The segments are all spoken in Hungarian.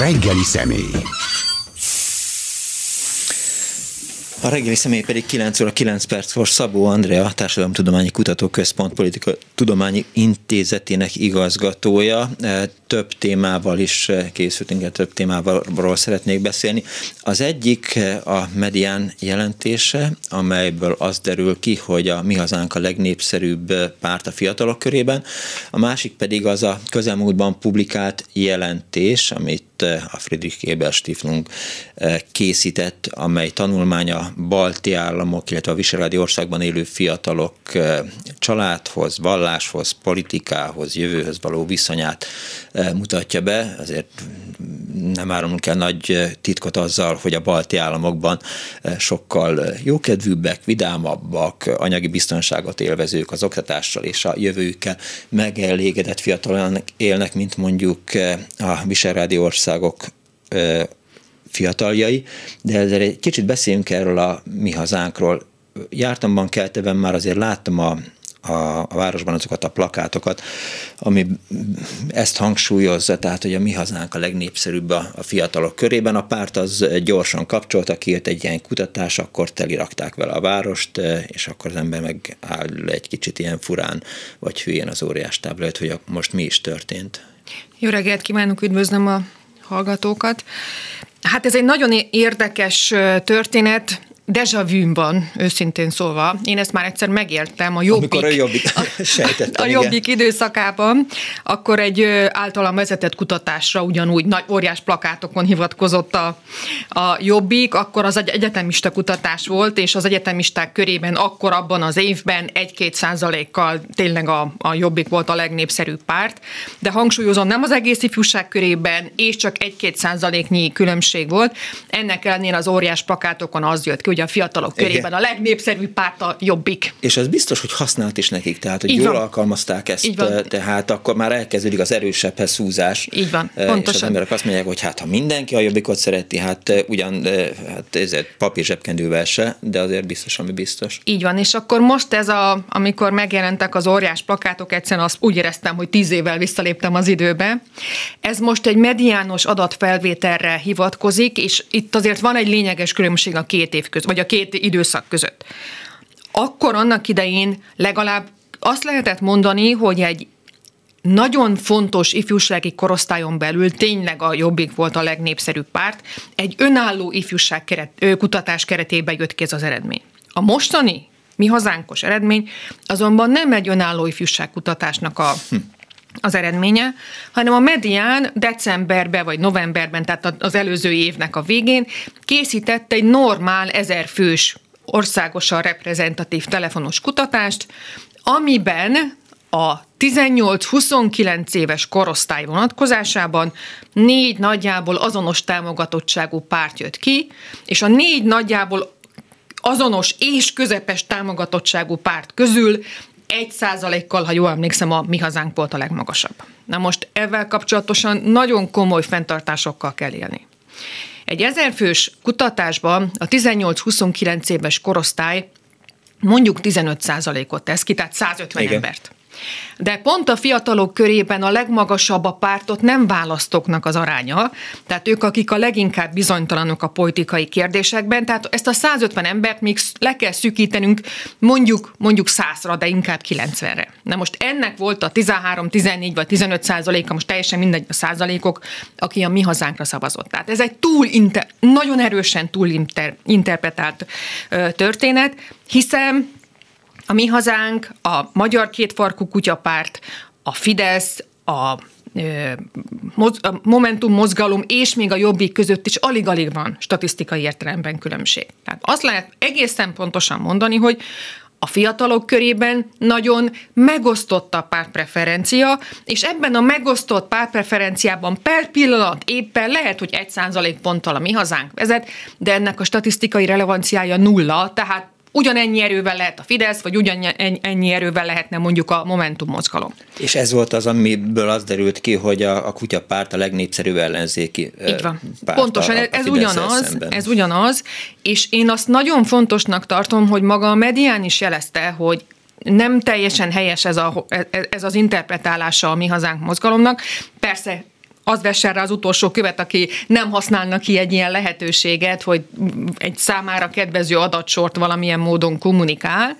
Reggeli személy. A reggeli személy pedig 9 óra 9 perckor Szabó Andrea, Társadalomtudományi Kutatóközpont Politika Tudományi Intézetének igazgatója. E, több témával is e, készültünk, több témával szeretnék beszélni. Az egyik e, a medián jelentése, amelyből az derül ki, hogy a Mi Hazánk a legnépszerűbb párt a fiatalok körében. A másik pedig az a közelmúltban publikált jelentés, amit a Friedrich Ebel Stiftung készített, amely tanulmánya balti államok, illetve a visegradi országban élő fiatalok családhoz, valláshoz, politikához, jövőhöz való viszonyát mutatja be. Azért nem árulunk el nagy titkot azzal, hogy a balti államokban sokkal jókedvűbbek, vidámabbak, anyagi biztonságot élvezők az oktatással és a jövőjükkel megelégedett fiatalok élnek, mint mondjuk a visegrádi országok fiataljai, de ezzel egy kicsit beszéljünk erről a mi hazánkról. Jártam Kelteven, már azért láttam a, a, a városban azokat a plakátokat, ami ezt hangsúlyozza, tehát, hogy a mi hazánk a legnépszerűbb a, a fiatalok körében. A párt az gyorsan kapcsolta, kijött egy ilyen kutatás, akkor telirakták vele a várost, és akkor az ember meg áll egy kicsit ilyen furán, vagy hülyén az óriás táblát, hogy most mi is történt. Jó reggelt kívánok, üdvözlöm a hallgatókat. Hát ez egy nagyon érdekes történet, deja vu-ban, őszintén szólva. Én ezt már egyszer megéltem a jobbik, Amikor a jobbik, sejtettem, a jobbik időszakában, akkor egy általam vezetett kutatásra ugyanúgy nagy óriás plakátokon hivatkozott a, a jobbik, akkor az egy egyetemista kutatás volt, és az egyetemisták körében akkor abban az évben egy-két százalékkal tényleg a, a jobbik volt a legnépszerűbb párt, de hangsúlyozom, nem az egész ifjúság körében, és csak egy-két százaléknyi különbség volt. Ennek ellenére az óriás plakátokon az jött ki, hogy a fiatalok Igen. körében a legnépszerűbb párt a jobbik. És az biztos, hogy használt is nekik, tehát hogy Így jól van. alkalmazták ezt, Így van. tehát akkor már elkezdődik az erősebbhez szúzás. Így van, pontosan. És az emberek azt mondják, hogy hát ha mindenki a jobbikot szereti, hát ugyan hát ez egy papír zsebkendővel se, de azért biztos, ami biztos. Így van, és akkor most ez a, amikor megjelentek az óriás plakátok, egyszerűen azt úgy éreztem, hogy tíz évvel visszaléptem az időbe. Ez most egy mediános adatfelvételre hivatkozik, és itt azért van egy lényeges különbség a két év között, vagy a két időszak között. Akkor annak idején legalább azt lehetett mondani, hogy egy nagyon fontos ifjúsági korosztályon belül tényleg a Jobbik volt a legnépszerűbb párt, egy önálló ifjúság keret, kutatás keretében jött ki ez az eredmény. A mostani mi hazánkos eredmény azonban nem egy önálló ifjúságkutatásnak a hm az eredménye, hanem a medián decemberben vagy novemberben, tehát az előző évnek a végén készített egy normál ezer fős országosan reprezentatív telefonos kutatást, amiben a 18-29 éves korosztály vonatkozásában négy nagyjából azonos támogatottságú párt jött ki, és a négy nagyjából azonos és közepes támogatottságú párt közül egy százalékkal, ha jól emlékszem, a mi hazánk volt a legmagasabb. Na most ezzel kapcsolatosan nagyon komoly fenntartásokkal kell élni. Egy ezerfős kutatásban a 18-29 éves korosztály mondjuk 15 százalékot tesz ki, tehát 150 Igen. embert. De pont a fiatalok körében a legmagasabb a pártot nem választóknak az aránya, tehát ők, akik a leginkább bizonytalanok a politikai kérdésekben, tehát ezt a 150 embert még le kell szűkítenünk mondjuk, mondjuk 100-ra, de inkább 90-re. Na most ennek volt a 13, 14 vagy 15 százaléka, most teljesen mindegy a százalékok, aki a mi hazánkra szavazott. Tehát ez egy túl, inter, nagyon erősen túl inter, interpretált ö, történet, hiszen a mi hazánk, a Magyar Kétfarkú Kutyapárt, a Fidesz, a Momentum mozgalom és még a jobbik között is alig-alig van statisztikai értelemben különbség. Tehát azt lehet egészen pontosan mondani, hogy a fiatalok körében nagyon megosztott a pártpreferencia, és ebben a megosztott pártpreferenciában per pillanat éppen lehet, hogy egy százalék ponttal a mi hazánk vezet, de ennek a statisztikai relevanciája nulla, tehát ugyanennyi erővel lehet a Fidesz, vagy ugyanennyi erővel lehetne mondjuk a Momentum mozgalom. És ez volt az, amiből az derült ki, hogy a, a kutyapárt a legnépszerűbb ellenzéki Így van. Párt Pontosan, a, a ez ugyanaz, szemben. ez ugyanaz, és én azt nagyon fontosnak tartom, hogy maga a medián is jelezte, hogy nem teljesen helyes ez, a, ez az interpretálása a mi hazánk mozgalomnak. Persze az vessen rá az utolsó követ, aki nem használna ki egy ilyen lehetőséget, hogy egy számára kedvező adatsort valamilyen módon kommunikál,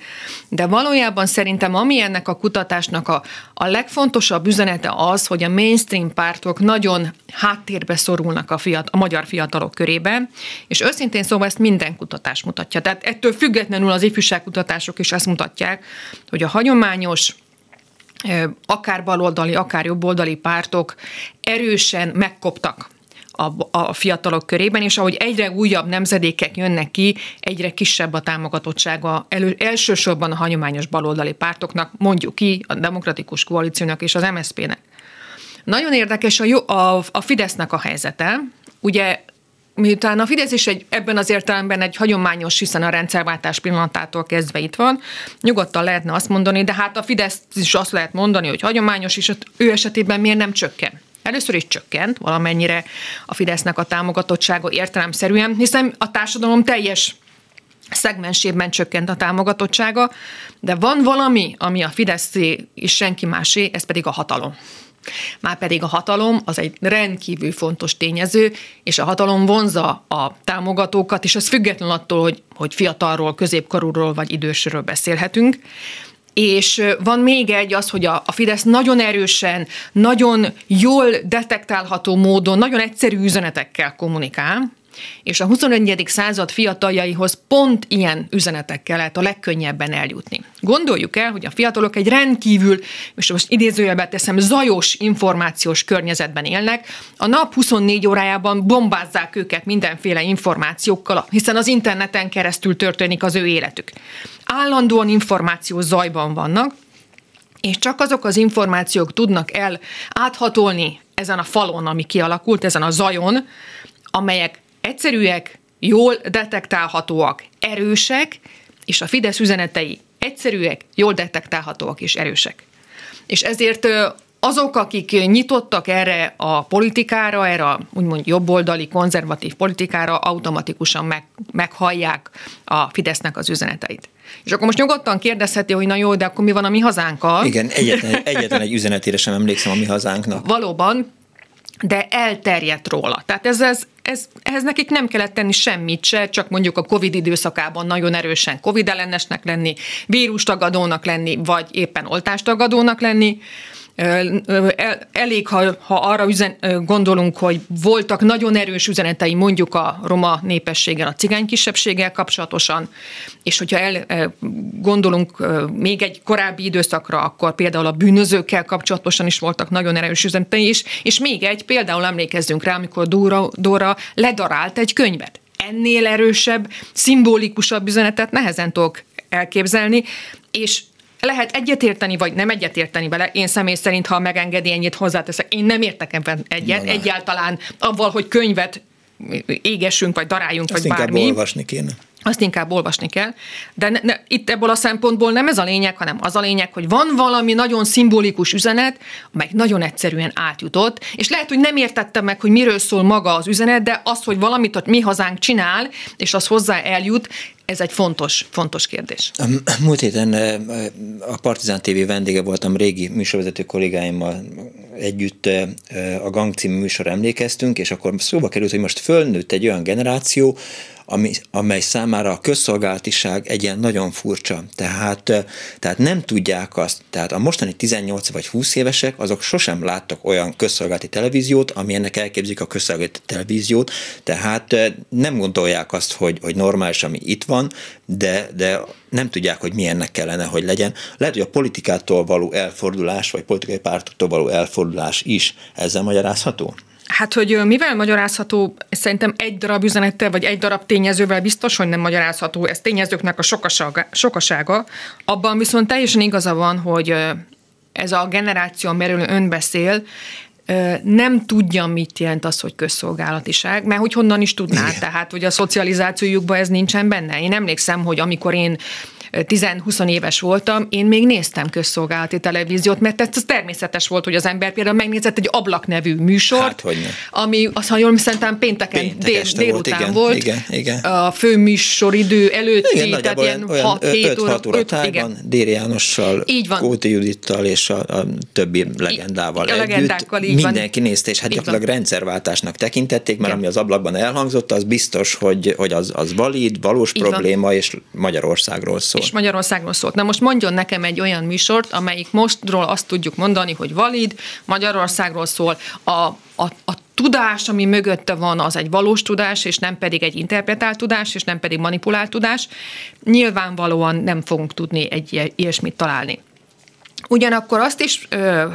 de valójában szerintem ami ennek a kutatásnak a, a legfontosabb üzenete az, hogy a mainstream pártok nagyon háttérbe szorulnak a, fiat, a magyar fiatalok körében, és őszintén szóval ezt minden kutatás mutatja. Tehát ettől függetlenül az ifjúságkutatások is ezt mutatják, hogy a hagyományos akár baloldali, akár jobboldali pártok erősen megkoptak a, fiatalok körében, és ahogy egyre újabb nemzedékek jönnek ki, egyre kisebb a támogatottsága elő, elsősorban a hagyományos baloldali pártoknak, mondjuk ki a Demokratikus Koalíciónak és az MSZP-nek. Nagyon érdekes a, a, a Fidesznek a helyzete. Ugye miután a Fidesz is egy, ebben az értelemben egy hagyományos, hiszen a rendszerváltás pillanatától kezdve itt van, nyugodtan lehetne azt mondani, de hát a Fidesz is azt lehet mondani, hogy hagyományos, és ő esetében miért nem csökken. Először is csökkent valamennyire a Fidesznek a támogatottsága értelemszerűen, hiszen a társadalom teljes szegmensében csökkent a támogatottsága, de van valami, ami a Fidesz és senki másé, ez pedig a hatalom. Márpedig a hatalom az egy rendkívül fontos tényező, és a hatalom vonza a támogatókat, és ez független attól, hogy, hogy fiatalról, középkorúról vagy idősről beszélhetünk. És van még egy az, hogy a, a Fidesz nagyon erősen, nagyon jól detektálható módon, nagyon egyszerű üzenetekkel kommunikál, és a 21. század fiataljaihoz pont ilyen üzenetekkel lehet a legkönnyebben eljutni. Gondoljuk el, hogy a fiatalok egy rendkívül, és most idézőjelbe teszem, zajos információs környezetben élnek, a nap 24 órájában bombázzák őket mindenféle információkkal, hiszen az interneten keresztül történik az ő életük. Állandóan információ zajban vannak, és csak azok az információk tudnak el áthatolni ezen a falon, ami kialakult, ezen a zajon, amelyek egyszerűek, jól detektálhatóak, erősek, és a Fidesz üzenetei egyszerűek, jól detektálhatóak és erősek. És ezért azok, akik nyitottak erre a politikára, erre a úgymond jobboldali, konzervatív politikára, automatikusan meg, meghallják a Fidesznek az üzeneteit. És akkor most nyugodtan kérdezheti, hogy na jó, de akkor mi van a mi hazánkkal? Igen, egyetlen, egyetlen egy üzenetére sem emlékszem a mi hazánknak. Valóban, de elterjedt róla. Tehát ez, ez, ez, ehhez nekik nem kellett tenni semmit se, csak mondjuk a Covid időszakában nagyon erősen Covid ellenesnek lenni, vírustagadónak lenni, vagy éppen oltástagadónak lenni. Elég, ha, ha arra üzen, gondolunk, hogy voltak nagyon erős üzenetei mondjuk a roma népességgel, a cigány kisebbséggel kapcsolatosan, és hogyha el, gondolunk még egy korábbi időszakra, akkor például a bűnözőkkel kapcsolatosan is voltak nagyon erős üzenetei is, és még egy, például emlékezzünk rá, amikor Dóra, Dóra ledarált egy könyvet. Ennél erősebb, szimbolikusabb üzenetet nehezen tudok elképzelni, és lehet egyetérteni, vagy nem egyetérteni vele. Én személy szerint, ha megengedi ennyit hozzáteszek, én nem értek ebben egyet. Na, Egyáltalán avval, hogy könyvet égessünk, vagy daráljunk, Azt vagy bármi. olvasni kéne azt inkább olvasni kell. De ne, ne, itt ebből a szempontból nem ez a lényeg, hanem az a lényeg, hogy van valami nagyon szimbolikus üzenet, amely nagyon egyszerűen átjutott, és lehet, hogy nem értettem meg, hogy miről szól maga az üzenet, de az, hogy valamit ott mi hazánk csinál, és az hozzá eljut, ez egy fontos, fontos kérdés. A múlt héten a Partizán TV vendége voltam, régi műsorvezető kollégáimmal együtt a Gang című műsor emlékeztünk, és akkor szóba került, hogy most fölnőtt egy olyan generáció, ami, amely számára a közszolgálatiság egy ilyen nagyon furcsa. Tehát, tehát nem tudják azt, tehát a mostani 18 vagy 20 évesek, azok sosem láttak olyan közszolgálati televíziót, ami ennek elképzik a közszolgálati televíziót, tehát nem gondolják azt, hogy, hogy normális, ami itt van, de, de nem tudják, hogy milyennek kellene, hogy legyen. Lehet, hogy a politikától való elfordulás, vagy politikai pártoktól való elfordulás is ezzel magyarázható? Hát, hogy mivel magyarázható, szerintem egy darab üzenettel, vagy egy darab tényezővel biztos, hogy nem magyarázható, ez tényezőknek a sokasága, sokasága. Abban viszont teljesen igaza van, hogy ez a generáció, amiről ön beszél, nem tudja, mit jelent az, hogy közszolgálatiság, mert hogy honnan is tudná, Igen. tehát hogy a szocializációjukban ez nincsen benne. Én emlékszem, hogy amikor én 10-20 éves voltam, én még néztem közszolgálati televíziót, mert ez természetes volt, hogy az ember például megnézett egy ablak nevű műsort, hát, ami azt, ha jól szerintem pénteken dél, délután volt, igen, volt igen, igen. a főműsoridő előtti, igen, tehát ilyen 6-7 óra, 6 óra tájban, Déri Jánossal, így van. Kóti Judittal és a, a többi legendával a együtt. Legendákkal, így Mindenki nézte, és hát gyakorlatilag rendszerváltásnak tekintették, mert igen. ami az ablakban elhangzott, az biztos, hogy, hogy az, az valid, valós így probléma, van. és Magyarországról szól. És Magyarországról szólt. Na most mondjon nekem egy olyan műsort, amelyik mostról azt tudjuk mondani, hogy valid, Magyarországról szól, a, a, a tudás, ami mögötte van, az egy valós tudás, és nem pedig egy interpretált tudás, és nem pedig manipulált tudás. Nyilvánvalóan nem fogunk tudni egy ilyesmit találni. Ugyanakkor azt is ö,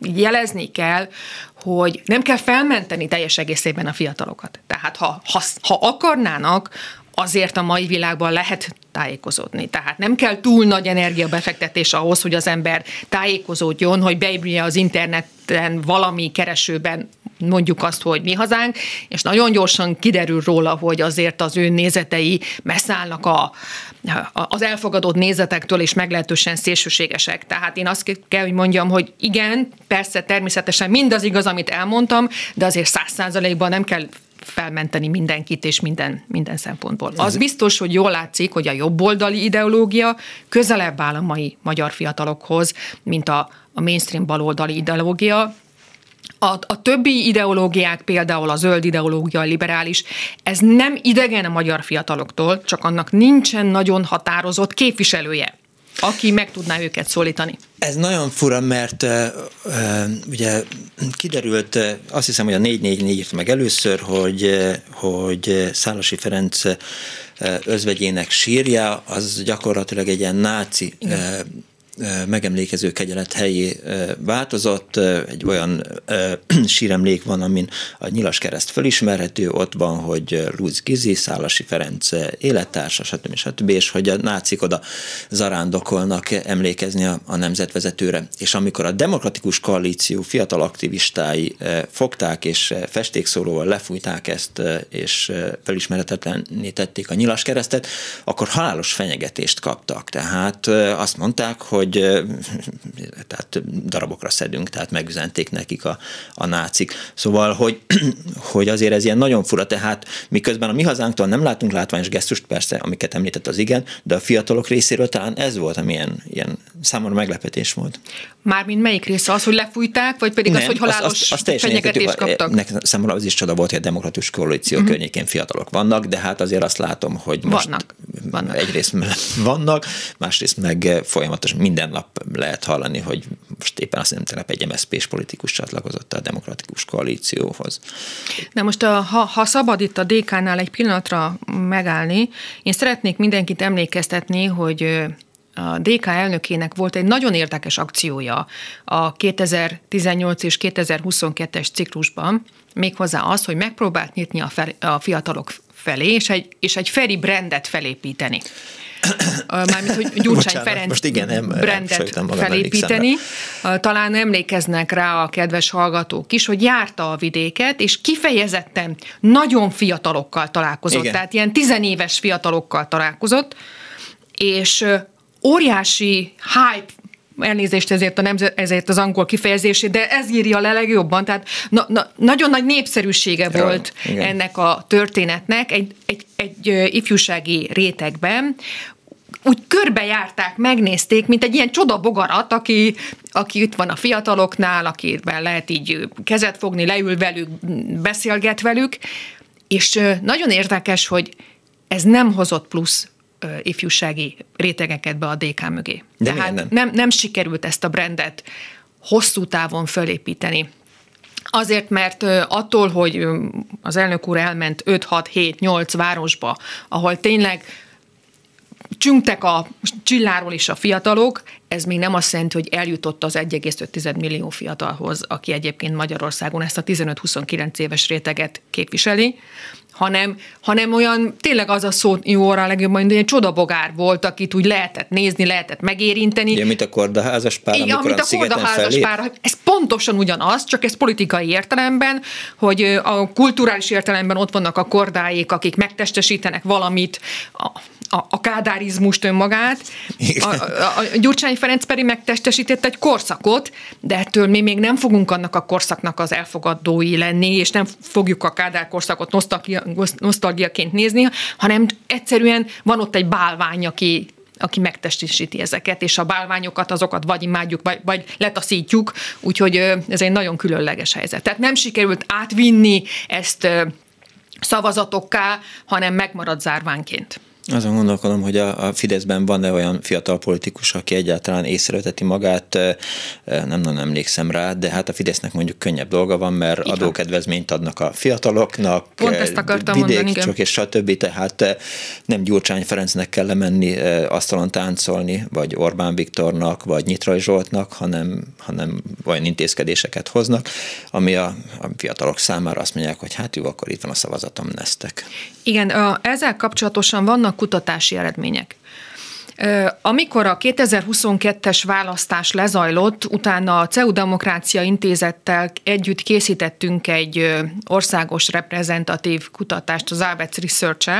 jelezni kell, hogy nem kell felmenteni teljes egészében a fiatalokat. Tehát ha, ha, ha akarnának, azért a mai világban lehet tájékozódni. Tehát nem kell túl nagy energiabefektetés ahhoz, hogy az ember tájékozódjon, hogy beírja az interneten valami keresőben mondjuk azt, hogy mi hazánk, és nagyon gyorsan kiderül róla, hogy azért az ő nézetei messzállnak a, az elfogadott nézetektől, és meglehetősen szélsőségesek. Tehát én azt kell, hogy mondjam, hogy igen, persze természetesen mindaz igaz, amit elmondtam, de azért száz százalékban nem kell felmenteni mindenkit és minden, minden szempontból. Az biztos, hogy jól látszik, hogy a jobboldali ideológia közelebb áll a mai magyar fiatalokhoz, mint a, a mainstream baloldali ideológia, a, a többi ideológiák, például a zöld ideológia, a liberális, ez nem idegen a magyar fiataloktól, csak annak nincsen nagyon határozott képviselője aki meg tudná őket szólítani. Ez nagyon fura, mert uh, uh, ugye kiderült, uh, azt hiszem, hogy a 444 írt meg először, hogy, hogy Szálasi Ferenc özvegyének sírja, az gyakorlatilag egy ilyen náci uh, megemlékező kegyelet helyé változott. Egy olyan síremlék van, amin a nyilas kereszt felismerhető, ott van, hogy Luz Gizi, Szálasi Ferenc élettársa, stb. stb. és hogy a nácik oda zarándokolnak emlékezni a, a nemzetvezetőre. És amikor a demokratikus koalíció fiatal aktivistái fogták és festékszóróval lefújták ezt, és felismeretetlenné tették a nyilas keresztet, akkor halálos fenyegetést kaptak. Tehát azt mondták, hogy hogy tehát darabokra szedünk, tehát megüzenték nekik a, a nácik. Szóval, hogy, hogy azért ez ilyen nagyon fura, tehát miközben a mi hazánktól nem látunk látványos gesztust, persze, amiket említett az igen, de a fiatalok részéről talán ez volt, ami ilyen, ilyen számomra meglepetés volt. Mármint melyik része az, hogy lefújták, vagy pedig nem, az, hogy halálos az, az, az fenyegetést kaptak? Nekem számomra az is csoda volt, hogy a demokratikus koalíció uh-huh. környékén fiatalok vannak, de hát azért azt látom, hogy most vannak. vannak. egyrészt vannak, másrészt meg folyamatosan minden nap lehet hallani, hogy most éppen azt nem tegnap egy MSZP-s politikus csatlakozott a demokratikus koalícióhoz. De most, a, ha, ha szabad itt a DK-nál egy pillanatra megállni, én szeretnék mindenkit emlékeztetni, hogy a DK elnökének volt egy nagyon érdekes akciója a 2018 és 2022-es ciklusban, méghozzá az, hogy megpróbált nyitni a, fel, a fiatalok felé, és egy, és egy Feri brandet felépíteni. Mármint, hogy Gyurcsány Bocsánat, Ferenc most igen, nem, brandet felépíteni. Talán emlékeznek rá a kedves hallgatók is, hogy járta a vidéket, és kifejezetten nagyon fiatalokkal találkozott, igen. tehát ilyen tizenéves fiatalokkal találkozott, és óriási hype elnézést ezért, a nemzet, ezért az angol kifejezését, de ez írja le legjobban, tehát na, na, nagyon nagy népszerűsége ja, volt igen. ennek a történetnek egy, egy, egy ifjúsági rétegben, úgy körbejárták, megnézték, mint egy ilyen csoda bogarat, aki, aki itt van a fiataloknál, akivel lehet így kezet fogni, leül velük, beszélget velük, és nagyon érdekes, hogy ez nem hozott plusz ifjúsági rétegeket be a DK mögé. De Tehát nem? nem? Nem sikerült ezt a brandet hosszú távon fölépíteni. Azért, mert attól, hogy az elnök úr elment 5-6-7-8 városba, ahol tényleg csüngtek a csilláról is a fiatalok, ez még nem azt jelenti, hogy eljutott az 1,5 millió fiatalhoz, aki egyébként Magyarországon ezt a 15-29 éves réteget képviseli, hanem, hanem olyan, tényleg az a szó jó arra legjobban, hogy ilyen csodabogár volt, akit úgy lehetett nézni, lehetett megérinteni. Igen, mint a kordaházas pár, Igen, mint a kordaházas pár. Ez pontosan ugyanaz, csak ez politikai értelemben, hogy a kulturális értelemben ott vannak a kordáik, akik megtestesítenek valamit, a, a, a kádárizmust önmagát. A, a, a Gyurcsány Ferenc pedig megtestesített egy korszakot, de ettől mi még nem fogunk annak a korszaknak az elfogadói lenni, és nem fogjuk a kádár korszakot nosztalgia, nosztalgiaként nézni, hanem egyszerűen van ott egy bálvány, aki aki megtestesíti ezeket, és a bálványokat azokat vagy imádjuk, vagy, vagy letaszítjuk, úgyhogy ez egy nagyon különleges helyzet. Tehát nem sikerült átvinni ezt szavazatokká, hanem megmarad zárványként. Azon gondolkodom, hogy a, a Fideszben van-e olyan fiatal politikus, aki egyáltalán észreveteti magát, nem nagyon emlékszem rá, de hát a Fidesznek mondjuk könnyebb dolga van, mert igen. adókedvezményt adnak a fiataloknak, Pont ezt akartam mondani, igen. és stb. Tehát nem Gyurcsány Ferencnek kell lemenni asztalon táncolni, vagy Orbán Viktornak, vagy Nyitrai Zsoltnak, hanem, hanem olyan intézkedéseket hoznak, ami a, a fiatalok számára azt mondják, hogy hát jó, akkor itt van a szavazatom, neztek. Igen, a, ezzel kapcsolatosan vannak kutatási eredmények. Amikor a 2022-es választás lezajlott, utána a CEU Demokrácia Intézettel együtt készítettünk egy országos reprezentatív kutatást az Albec research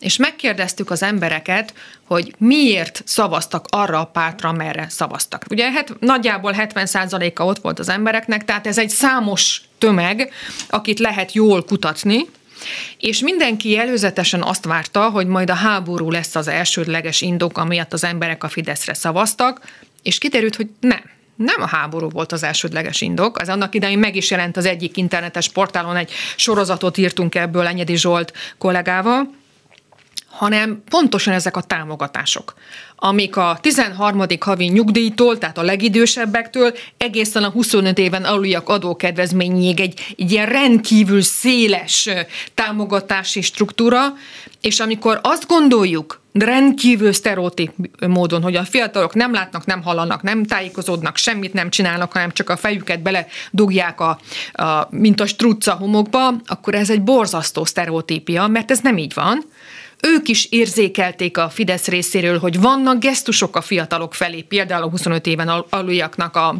és megkérdeztük az embereket, hogy miért szavaztak arra a pártra, merre szavaztak. Ugye hát nagyjából 70%-a ott volt az embereknek, tehát ez egy számos tömeg, akit lehet jól kutatni, és mindenki előzetesen azt várta, hogy majd a háború lesz az elsődleges indok, amiatt az emberek a Fideszre szavaztak, és kiderült, hogy nem. Nem a háború volt az elsődleges indok, az annak idején meg is jelent az egyik internetes portálon, egy sorozatot írtunk ebből Enyedi Zsolt kollégával, hanem pontosan ezek a támogatások, amik a 13. havi nyugdíjtól, tehát a legidősebbektől egészen a 25 éven aluliak adókedvezményig egy, egy ilyen rendkívül széles támogatási struktúra, és amikor azt gondoljuk, rendkívül sztereotíp módon, hogy a fiatalok nem látnak, nem hallanak, nem tájékozódnak, semmit nem csinálnak, hanem csak a fejüket bele dugják, a, a, mint a strucca homokba, akkor ez egy borzasztó sztereotípia, mert ez nem így van ők is érzékelték a Fidesz részéről, hogy vannak gesztusok a fiatalok felé, például a 25 éven aluljaknak a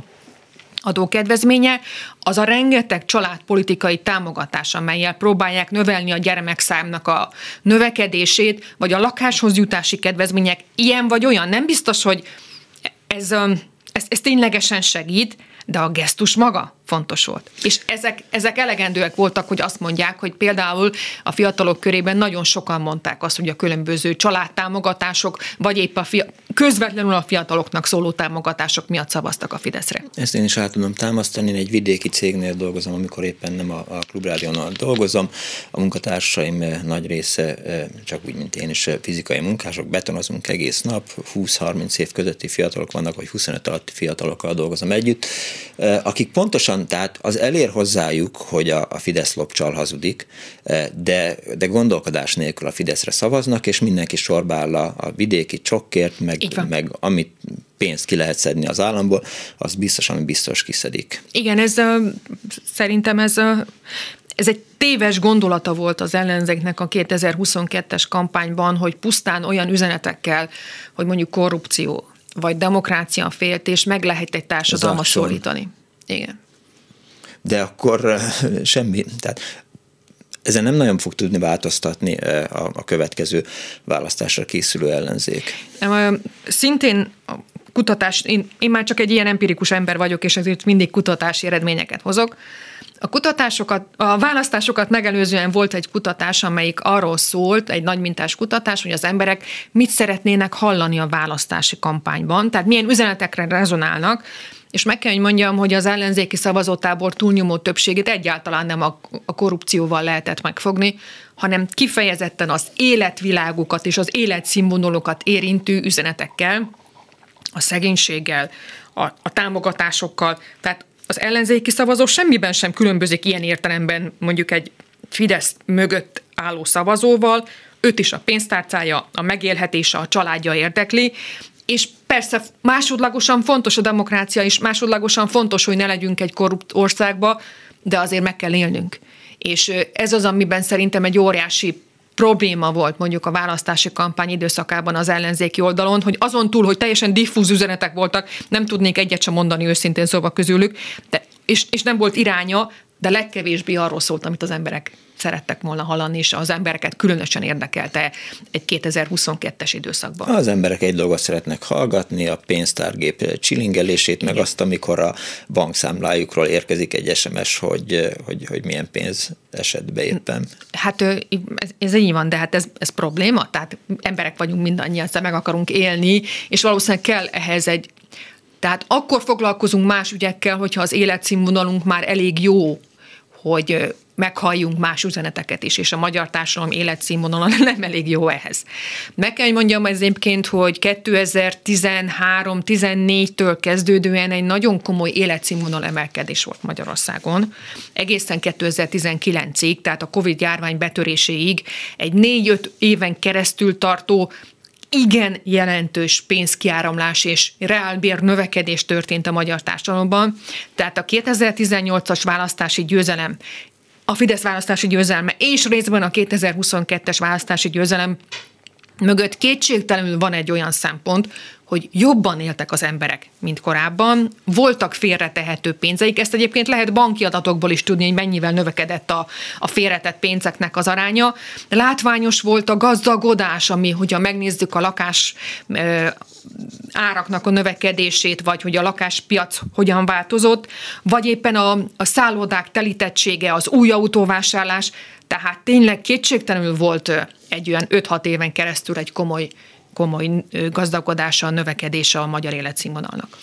adókedvezménye, az a rengeteg családpolitikai támogatás, amelyel próbálják növelni a gyermekszámnak a növekedését, vagy a lakáshoz jutási kedvezmények, ilyen vagy olyan. Nem biztos, hogy ez, ez, ez ténylegesen segít, de a gesztus maga fontos volt. És ezek, ezek elegendőek voltak, hogy azt mondják, hogy például a fiatalok körében nagyon sokan mondták azt, hogy a különböző családtámogatások, vagy épp a fia, közvetlenül a fiataloknak szóló támogatások miatt szavaztak a Fideszre. Ezt én is át tudom támasztani, én egy vidéki cégnél dolgozom, amikor éppen nem a, a klubrádiónál dolgozom. A munkatársaim eh, nagy része, eh, csak úgy, mint én is, eh, fizikai munkások, betonozunk egész nap, 20-30 év közötti fiatalok vannak, vagy 25 alatti fiatalokkal dolgozom együtt, akik pontosan van, tehát az elér hozzájuk, hogy a, a Fidesz lopcsal hazudik, eh, de, de gondolkodás nélkül a Fideszre szavaznak, és mindenki sorba áll a, a vidéki csokkért, meg, meg amit pénzt ki lehet szedni az államból, az biztos, ami biztos kiszedik. Igen, ez a, szerintem ez a, ez egy téves gondolata volt az ellenzéknek a 2022-es kampányban, hogy pusztán olyan üzenetekkel, hogy mondjuk korrupció, vagy demokrácia féltés, meg lehet egy társadalmat szólítani. Igen de akkor eh, semmi. Tehát ezen nem nagyon fog tudni változtatni eh, a, a következő választásra készülő ellenzék. Szintén kutatás, én, én már csak egy ilyen empirikus ember vagyok, és ezért mindig kutatási eredményeket hozok. A kutatásokat, a választásokat megelőzően volt egy kutatás, amelyik arról szólt, egy nagymintás kutatás, hogy az emberek mit szeretnének hallani a választási kampányban, tehát milyen üzenetekre rezonálnak, és meg kell, hogy mondjam, hogy az ellenzéki szavazótábor túlnyomó többségét egyáltalán nem a, a korrupcióval lehetett megfogni, hanem kifejezetten az életvilágukat és az életszínvonalokat érintő üzenetekkel, a szegénységgel, a, a támogatásokkal. Tehát az ellenzéki szavazó semmiben sem különbözik ilyen értelemben mondjuk egy Fidesz mögött álló szavazóval, őt is a pénztárcája, a megélhetése, a családja érdekli, és persze másodlagosan fontos a demokrácia, és másodlagosan fontos, hogy ne legyünk egy korrupt országba, de azért meg kell élnünk. És ez az, amiben szerintem egy óriási probléma volt mondjuk a választási kampány időszakában az ellenzéki oldalon, hogy azon túl, hogy teljesen diffúz üzenetek voltak, nem tudnék egyet sem mondani őszintén szóval közülük, de, és, és nem volt iránya, de legkevésbé arról szólt, amit az emberek szerettek volna hallani, és az embereket különösen érdekelte egy 2022-es időszakban. Az emberek egy dolgot szeretnek hallgatni, a pénztárgép csilingelését, meg Igen. azt, amikor a bankszámlájukról érkezik egy SMS, hogy, hogy, hogy milyen pénz esett be éppen. Hát ez, ez így van, de hát ez, ez probléma, tehát emberek vagyunk mindannyian, szóval meg akarunk élni, és valószínűleg kell ehhez egy tehát akkor foglalkozunk más ügyekkel, hogyha az életszínvonalunk már elég jó, hogy meghalljunk más üzeneteket is, és a magyar társadalom életszínvonala nem elég jó ehhez. Meg kell, mondjam egyébként, hogy 2013-14-től kezdődően egy nagyon komoly életszínvonal emelkedés volt Magyarországon. Egészen 2019-ig, tehát a Covid járvány betöréséig egy 4-5 éven keresztül tartó igen jelentős pénzkiáramlás és reálbér növekedés történt a magyar társadalomban. Tehát a 2018-as választási győzelem, a Fidesz választási győzelme és részben a 2022-es választási győzelem mögött kétségtelenül van egy olyan szempont, hogy jobban éltek az emberek, mint korábban, voltak félretehető pénzeik, ezt egyébként lehet banki adatokból is tudni, hogy mennyivel növekedett a, a félretett pénzeknek az aránya. Látványos volt a gazdagodás, ami, hogyha megnézzük a lakás e, áraknak a növekedését, vagy hogy a lakáspiac hogyan változott, vagy éppen a, a szállodák telítettsége, az új autóvásárlás, tehát tényleg kétségtelenül volt egy olyan 5-6 éven keresztül egy komoly komoly gazdagodása, növekedése a magyar életszínvonalnak.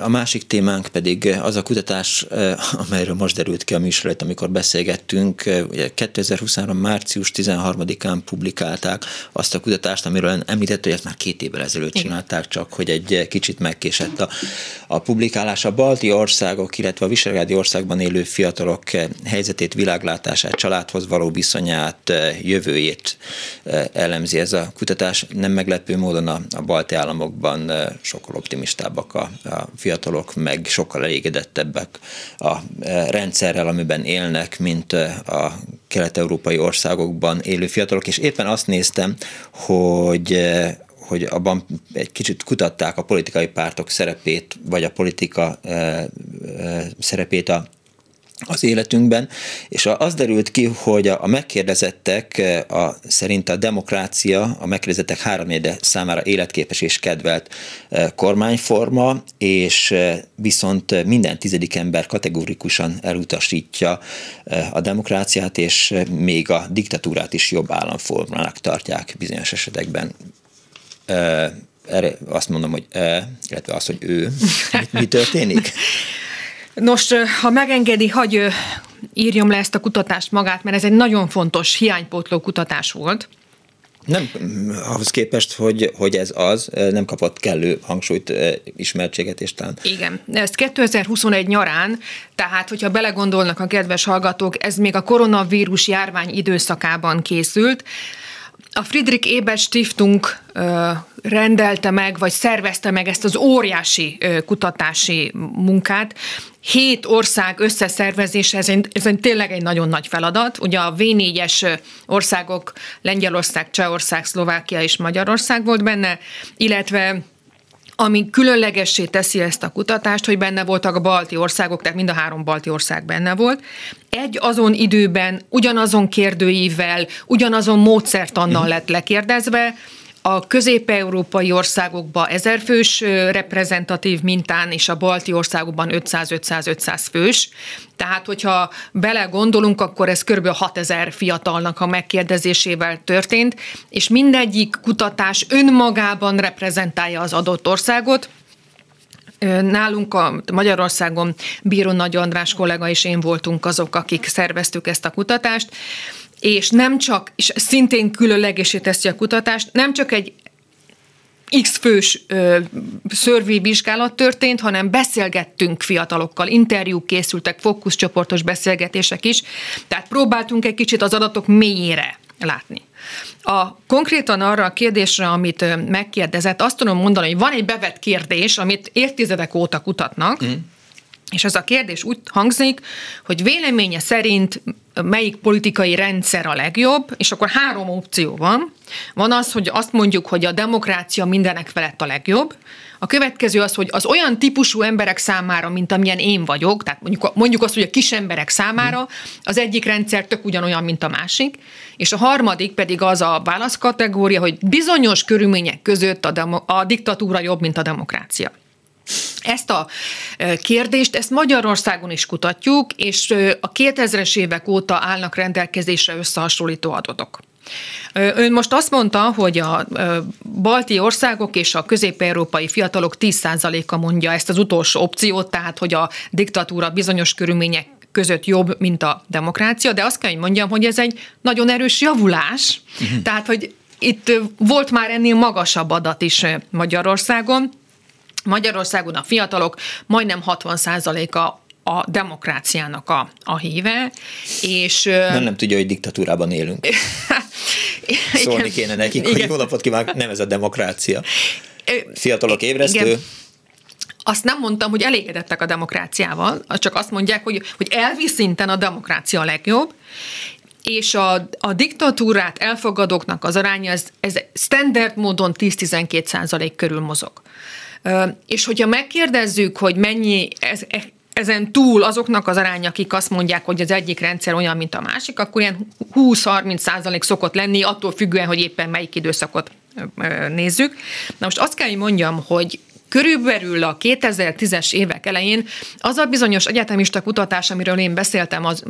A másik témánk pedig az a kutatás, amelyről most derült ki a műsor amikor beszélgettünk. 2023. március 13-án publikálták azt a kutatást, amiről említett, hogy ezt már két évvel ezelőtt csinálták, csak hogy egy kicsit megkésett a, a publikálás. A balti országok, illetve a visegrádi országban élő fiatalok helyzetét, világlátását, családhoz való viszonyát, jövőjét elemzi ez a kutatás. Nem meglepő módon a, a balti államokban sokkal optimistábbak a, a fiatalok meg sokkal elégedettebbek a e, rendszerrel, amiben élnek, mint e, a kelet-európai országokban élő fiatalok, és éppen azt néztem, hogy e, hogy abban egy kicsit kutatták a politikai pártok szerepét, vagy a politika szerepét a az életünkben, és az derült ki, hogy a megkérdezettek a, szerint a demokrácia a megkérdezettek háromnegyede számára életképes és kedvelt e, kormányforma, és e, viszont minden tizedik ember kategórikusan elutasítja e, a demokráciát, és még a diktatúrát is jobb államformának tartják bizonyos esetekben erre azt mondom, hogy illetve azt, hogy ő, mi, mi történik? Nos, ha megengedi, hagy írjam le ezt a kutatást magát, mert ez egy nagyon fontos hiánypótló kutatás volt. Nem, ahhoz képest, hogy, hogy ez az, nem kapott kellő hangsúlyt, ismertséget és talán. Igen, ezt 2021 nyarán, tehát hogyha belegondolnak a kedves hallgatók, ez még a koronavírus járvány időszakában készült, a Friedrich Ebert Stiftung rendelte meg, vagy szervezte meg ezt az óriási kutatási munkát. Hét ország összeszervezése, ez, egy, ez egy tényleg egy nagyon nagy feladat. Ugye a V4-es országok, Lengyelország, Csehország, Szlovákia és Magyarország volt benne, illetve ami különlegessé teszi ezt a kutatást, hogy benne voltak a balti országok, tehát mind a három balti ország benne volt. Egy azon időben, ugyanazon kérdőívvel, ugyanazon módszertannal mhm. lett lekérdezve, a közép-európai országokban ezerfős reprezentatív mintán, és a balti országokban 500-500-500 fős. Tehát, hogyha belegondolunk, akkor ez kb. 6000 fiatalnak a megkérdezésével történt, és mindegyik kutatás önmagában reprezentálja az adott országot, Nálunk a Magyarországon Bíró Nagy András kollega és én voltunk azok, akik szerveztük ezt a kutatást, és nem csak, és szintén különlegesé teszi a kutatást, nem csak egy X fős szörvi vizsgálat történt, hanem beszélgettünk fiatalokkal, interjúk készültek, fókuszcsoportos beszélgetések is, tehát próbáltunk egy kicsit az adatok mélyére látni. A konkrétan arra a kérdésre, amit megkérdezett, azt tudom mondani, hogy van egy bevett kérdés, amit évtizedek óta kutatnak, mm És ez a kérdés úgy hangzik, hogy véleménye szerint melyik politikai rendszer a legjobb, és akkor három opció van. Van az, hogy azt mondjuk, hogy a demokrácia mindenek felett a legjobb. A következő az, hogy az olyan típusú emberek számára, mint amilyen én vagyok, tehát mondjuk, mondjuk azt, hogy a kis emberek számára az egyik rendszer tök ugyanolyan, mint a másik, és a harmadik pedig az a válaszkategória, hogy bizonyos körülmények között a, demo, a diktatúra jobb, mint a demokrácia. Ezt a kérdést, ezt Magyarországon is kutatjuk, és a 2000-es évek óta állnak rendelkezésre összehasonlító adatok. Ön most azt mondta, hogy a balti országok és a közép-európai fiatalok 10%-a mondja ezt az utolsó opciót, tehát hogy a diktatúra bizonyos körülmények között jobb, mint a demokrácia, de azt kell, hogy mondjam, hogy ez egy nagyon erős javulás. Uh-huh. Tehát, hogy itt volt már ennél magasabb adat is Magyarországon, Magyarországon a fiatalok majdnem 60%-a a demokráciának a, a híve, és... Nem, nem tudja, hogy diktatúrában élünk. Szólni kéne nekik, igen. hogy jó napot kívánok, nem ez a demokrácia. Fiatalok ébresztő. Igen. Azt nem mondtam, hogy elégedettek a demokráciával, csak azt mondják, hogy, hogy elvi szinten a demokrácia a legjobb, és a, a diktatúrát elfogadóknak az aránya, ez, ez standard módon 10-12 százalék körül mozog. És hogyha megkérdezzük, hogy mennyi ez, e, ezen túl azoknak az aránya, akik azt mondják, hogy az egyik rendszer olyan, mint a másik, akkor ilyen 20-30 százalék szokott lenni, attól függően, hogy éppen melyik időszakot nézzük. Na most azt kell, hogy mondjam, hogy körülbelül a 2010-es évek elején az a bizonyos egyetemista kutatás, amiről én beszéltem az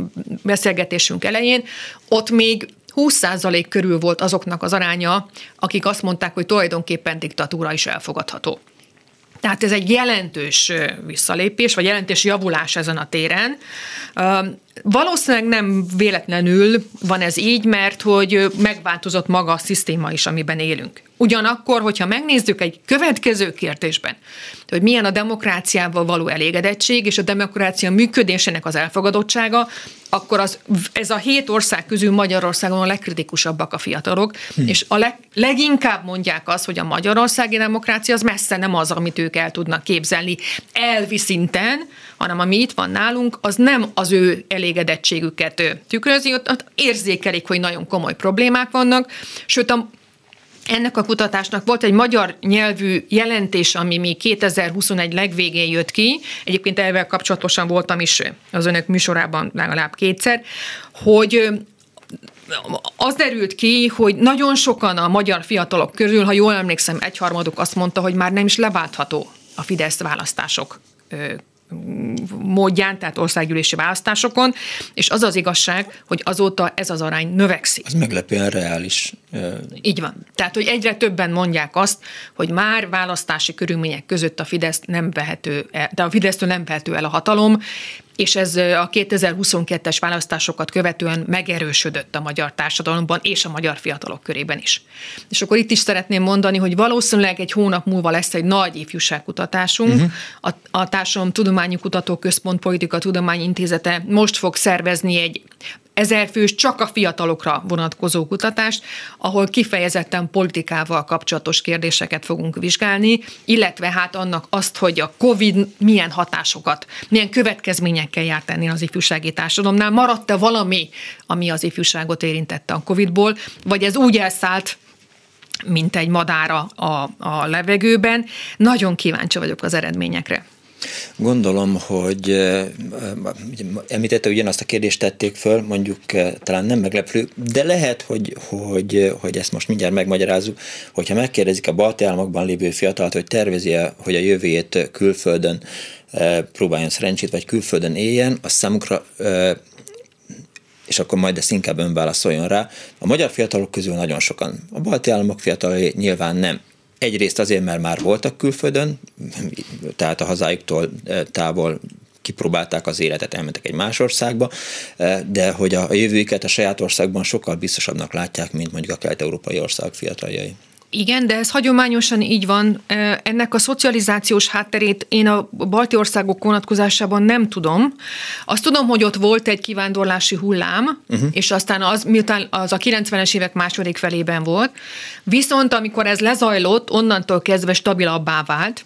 beszélgetésünk elején, ott még 20% körül volt azoknak az aránya, akik azt mondták, hogy tulajdonképpen diktatúra is elfogadható. Tehát ez egy jelentős visszalépés, vagy jelentős javulás ezen a téren. Valószínűleg nem véletlenül van ez így, mert hogy megváltozott maga a szisztéma is, amiben élünk. Ugyanakkor, hogyha megnézzük egy következő kérdésben, hogy milyen a demokráciával való elégedettség és a demokrácia működésének az elfogadottsága, akkor az, ez a hét ország közül Magyarországon a legkritikusabbak a fiatalok, hm. és a leg, leginkább mondják azt, hogy a magyarországi demokrácia az messze nem az, amit ők el tudnak képzelni elvi szinten, hanem ami itt van nálunk, az nem az ő elégedettségüket tükrözi, ott érzékelik, hogy nagyon komoly problémák vannak, sőt a ennek a kutatásnak volt egy magyar nyelvű jelentés, ami még 2021 legvégén jött ki, egyébként ezzel kapcsolatosan voltam is az önök műsorában legalább kétszer, hogy az derült ki, hogy nagyon sokan a magyar fiatalok közül, ha jól emlékszem, egyharmaduk azt mondta, hogy már nem is leváltható a Fidesz választások módján, tehát országgyűlési választásokon, és az az igazság, hogy azóta ez az arány növekszik. Az meglepően reális. Így van. Tehát, hogy egyre többen mondják azt, hogy már választási körülmények között a Fidesz nem vehető el, de a Fidesztől nem vehető el a hatalom, és ez a 2022-es választásokat követően megerősödött a magyar társadalomban és a magyar fiatalok körében is. És akkor itt is szeretném mondani, hogy valószínűleg egy hónap múlva lesz egy nagy ifjúságkutatásunk. Uh-huh. A, a Társadalom Tudományi Kutatóközpont Politika Tudományintézete most fog szervezni egy ezer fős csak a fiatalokra vonatkozó kutatást, ahol kifejezetten politikával kapcsolatos kérdéseket fogunk vizsgálni, illetve hát annak azt, hogy a COVID milyen hatásokat, milyen következményekkel járt ennél az ifjúsági társadalomnál. Maradt-e valami, ami az ifjúságot érintette a COVID-ból, vagy ez úgy elszállt, mint egy madára a, a levegőben. Nagyon kíváncsi vagyok az eredményekre. Gondolom, hogy említette, ugyanazt a kérdést tették föl, mondjuk talán nem meglepő, de lehet, hogy, hogy, hogy ezt most mindjárt megmagyarázzuk, hogyha megkérdezik a balti államokban lévő fiatalt, hogy tervezi-e, hogy a jövőjét külföldön próbáljon szerencsét, vagy külföldön éljen, az számukra és akkor majd ezt inkább ön válaszoljon rá. A magyar fiatalok közül nagyon sokan. A balti államok fiatalai nyilván nem Egyrészt azért, mert már voltak külföldön, tehát a hazájuktól eh, távol kipróbálták az életet, elmentek egy más országba, eh, de hogy a jövőjüket a saját országban sokkal biztosabbnak látják, mint mondjuk a kelet-európai ország fiataljai. Igen, de ez hagyományosan így van. Ennek a szocializációs hátterét én a balti országok vonatkozásában nem tudom. Azt tudom, hogy ott volt egy kivándorlási hullám, uh-huh. és aztán az, miután az a 90-es évek második felében volt. Viszont amikor ez lezajlott, onnantól kezdve stabilabbá vált,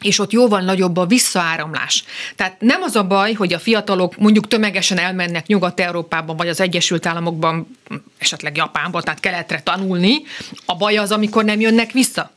és ott jóval nagyobb a visszaáramlás. Tehát nem az a baj, hogy a fiatalok mondjuk tömegesen elmennek Nyugat-Európában, vagy az Egyesült Államokban, esetleg Japánban, tehát keletre tanulni, a baj az, amikor nem jönnek vissza.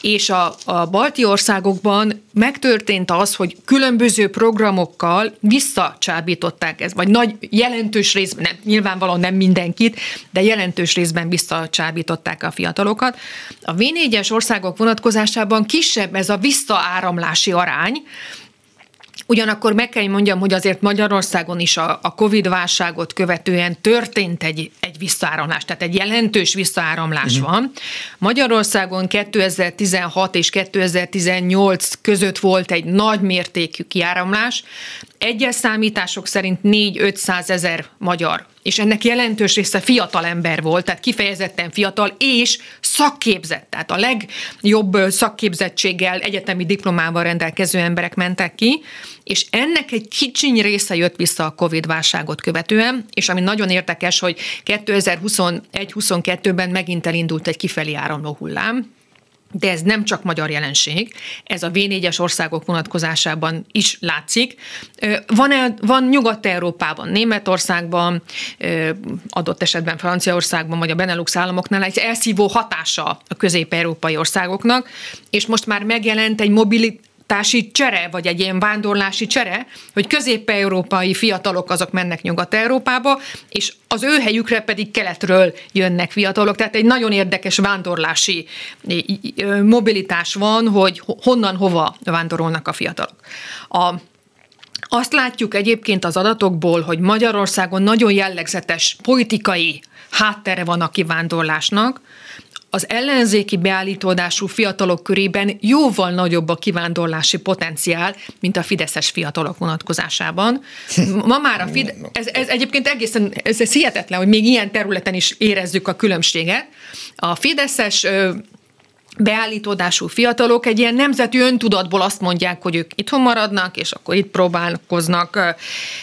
És a, a balti országokban megtörtént az, hogy különböző programokkal visszacsábították ezt, vagy nagy jelentős részben, nem, nyilvánvalóan nem mindenkit, de jelentős részben visszacsábították a fiatalokat. A V4-es országok vonatkozásában kisebb ez a visszaáramlási arány, Ugyanakkor meg kell mondjam, hogy azért Magyarországon is a, a Covid-válságot követően történt egy, egy visszaáramlás, tehát egy jelentős visszaáramlás uh-huh. van. Magyarországon 2016 és 2018 között volt egy nagy mértékű kiáramlás. Egyes számítások szerint 4-500 ezer magyar és ennek jelentős része fiatal ember volt, tehát kifejezetten fiatal és szakképzett. Tehát a legjobb szakképzettséggel, egyetemi diplomával rendelkező emberek mentek ki, és ennek egy kicsiny része jött vissza a Covid-válságot követően, és ami nagyon érdekes, hogy 2021-22-ben megint elindult egy kifelé áramló hullám, de ez nem csak magyar jelenség, ez a V4-es országok vonatkozásában is látszik. Van, van Nyugat-Európában, Németországban, adott esetben Franciaországban, vagy a Benelux államoknál egy elszívó hatása a közép-európai országoknak, és most már megjelent egy mobilit, tási csere, vagy egy ilyen vándorlási csere, hogy közép-európai fiatalok azok mennek Nyugat-Európába, és az ő helyükre pedig keletről jönnek fiatalok. Tehát egy nagyon érdekes vándorlási mobilitás van, hogy honnan hova vándorolnak a fiatalok. A azt látjuk egyébként az adatokból, hogy Magyarországon nagyon jellegzetes politikai háttere van a kivándorlásnak, az ellenzéki beállítódású fiatalok körében jóval nagyobb a kivándorlási potenciál, mint a fideszes fiatalok vonatkozásában. Ma már a Fide- ez, ez egyébként egészen ez, ez hihetetlen, hogy még ilyen területen is érezzük a különbséget. A fideszes beállítódású fiatalok egy ilyen nemzeti öntudatból azt mondják, hogy ők itthon maradnak, és akkor itt próbálkoznak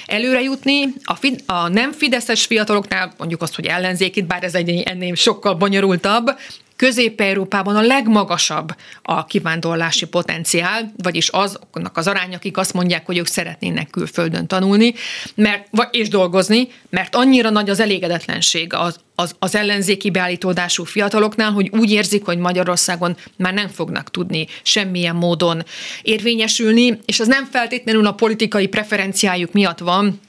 előre jutni. A, fi- a nem fideszes fiataloknál mondjuk azt, hogy ellenzék itt, bár ez egy ennél sokkal bonyolultabb, Közép-Európában a legmagasabb a kivándorlási potenciál, vagyis azoknak az arány, akik azt mondják, hogy ők szeretnének külföldön tanulni mert, és dolgozni, mert annyira nagy az elégedetlenség az, az, az ellenzéki beállítódású fiataloknál, hogy úgy érzik, hogy Magyarországon már nem fognak tudni semmilyen módon érvényesülni, és az nem feltétlenül a politikai preferenciájuk miatt van,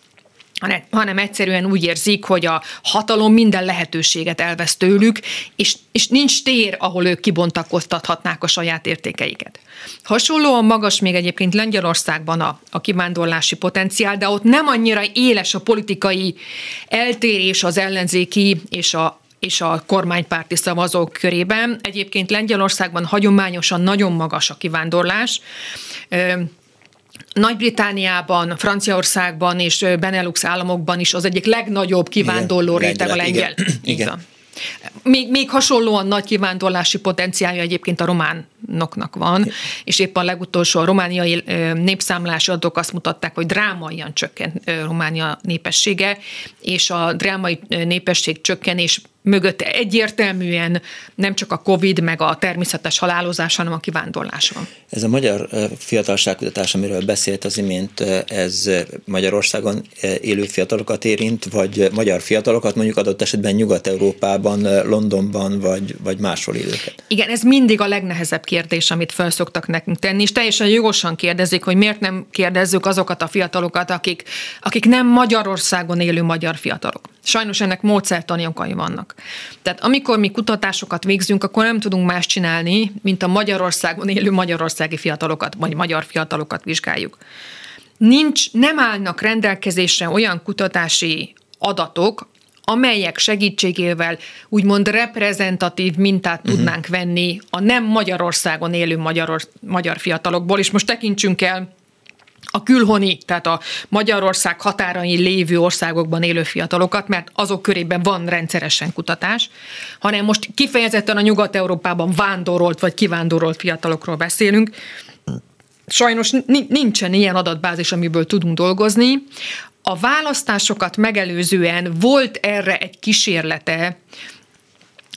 hanem egyszerűen úgy érzik, hogy a hatalom minden lehetőséget elvesz tőlük, és, és nincs tér, ahol ők kibontakoztathatnák a saját értékeiket. Hasonlóan magas még egyébként Lengyelországban a, a kivándorlási potenciál, de ott nem annyira éles a politikai eltérés az ellenzéki és a és a kormánypárti szavazók körében. Egyébként Lengyelországban hagyományosan nagyon magas a kivándorlás. Nagy-Britániában, Franciaországban és Benelux államokban is az egyik legnagyobb kivándorló igen, réteg a lengyel. Igen. igen. Még, még hasonlóan nagy kivándorlási potenciálja egyébként a románoknak van, és éppen a legutolsó a romániai népszámlási adatok azt mutatták, hogy drámaian csökkent Románia népessége, és a drámai népesség csökkenés mögött egyértelműen nem csak a COVID, meg a természetes halálozás, hanem a kivándorlás van. Ez a magyar fiatalságkutatás, amiről beszélt az imént, ez Magyarországon élő fiatalokat érint, vagy magyar fiatalokat mondjuk adott esetben Nyugat-Európában, Londonban, vagy, vagy máshol élőket? Igen, ez mindig a legnehezebb kérdés, amit felszoktak nekünk tenni, és teljesen jogosan kérdezik, hogy miért nem kérdezzük azokat a fiatalokat, akik, akik nem Magyarországon élő magyar fiatalok. Sajnos ennek módszertani okai vannak. Tehát amikor mi kutatásokat végzünk, akkor nem tudunk más csinálni, mint a Magyarországon élő magyarországi fiatalokat, vagy magyar fiatalokat vizsgáljuk. Nincs, nem állnak rendelkezésre olyan kutatási adatok, amelyek segítségével úgymond reprezentatív mintát uh-huh. tudnánk venni a nem Magyarországon élő magyar, magyar fiatalokból, és most tekintsünk el a külhoni, tehát a Magyarország határai lévő országokban élő fiatalokat, mert azok körében van rendszeresen kutatás, hanem most kifejezetten a Nyugat-Európában vándorolt vagy kivándorolt fiatalokról beszélünk. Sajnos nincsen ilyen adatbázis, amiből tudunk dolgozni. A választásokat megelőzően volt erre egy kísérlete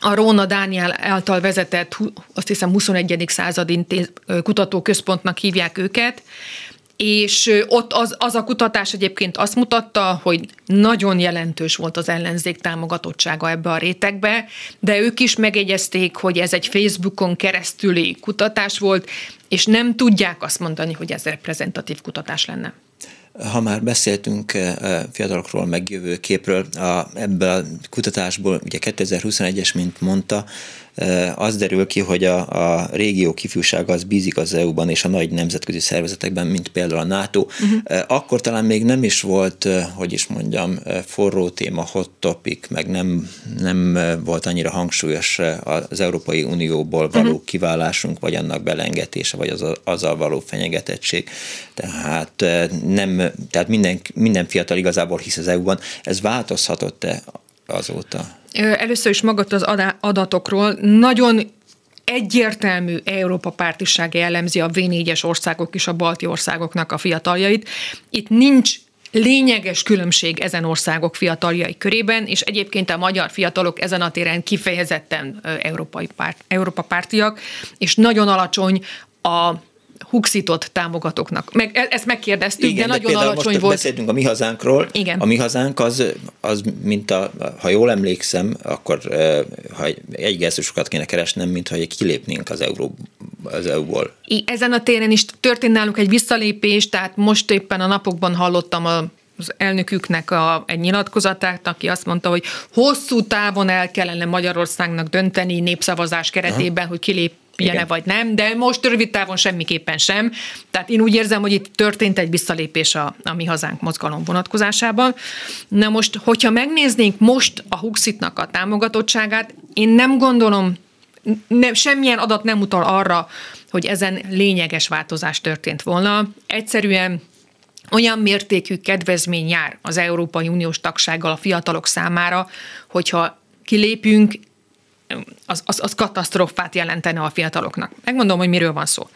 a Róna Dániel által vezetett, azt hiszem 21. század intéz, kutatóközpontnak hívják őket, és ott az, az a kutatás egyébként azt mutatta, hogy nagyon jelentős volt az ellenzék támogatottsága ebbe a rétegbe, de ők is megegyezték, hogy ez egy Facebookon keresztüli kutatás volt, és nem tudják azt mondani, hogy ez reprezentatív kutatás lenne. Ha már beszéltünk fiatalokról, meg jövőképről, a, ebből a kutatásból, ugye 2021-es, mint mondta, az derül ki, hogy a, a régió kifűsága az bízik az EU-ban és a nagy nemzetközi szervezetekben, mint például a NATO. Uh-huh. Akkor talán még nem is volt, hogy is mondjam, forró téma, hot topic, meg nem, nem volt annyira hangsúlyos az Európai Unióból való uh-huh. kiválásunk, vagy annak belengetése, vagy az, azzal való fenyegetettség. Tehát nem, tehát minden, minden fiatal igazából hisz az EU-ban. Ez változhatott-e azóta? Először is magat az adatokról. Nagyon egyértelmű Európa pártiság jellemzi a V4-es országok és a balti országoknak a fiataljait. Itt nincs lényeges különbség ezen országok fiataljai körében, és egyébként a magyar fiatalok ezen a téren kifejezetten európai párt, Európa pártiak, és nagyon alacsony a Huxitot támogatóknak. Meg, e- ezt megkérdeztük, Igen, de, de nagyon alacsony most volt. beszéltünk a mi hazánkról. Igen. A mi hazánk az, az mint a, ha jól emlékszem, akkor ha egy gesztusokat kéne keresnem, mint hogy kilépnénk az, euró, az EU-ból. Ezen a téren is történt nálunk egy visszalépés, tehát most éppen a napokban hallottam a az elnöküknek a, egy nyilatkozatát, aki azt mondta, hogy hosszú távon el kellene Magyarországnak dönteni népszavazás keretében, Aha. hogy kilép igen. vagy nem, de most rövid távon semmiképpen sem. Tehát én úgy érzem, hogy itt történt egy visszalépés a, a mi hazánk mozgalom vonatkozásában. Na most, hogyha megnéznénk most a Huxitnak a támogatottságát, én nem gondolom, nem, semmilyen adat nem utal arra, hogy ezen lényeges változás történt volna. Egyszerűen olyan mértékű kedvezmény jár az Európai Uniós tagsággal a fiatalok számára, hogyha kilépünk, az, az, az katasztrófát jelentene a fiataloknak. Megmondom, hogy miről van szó.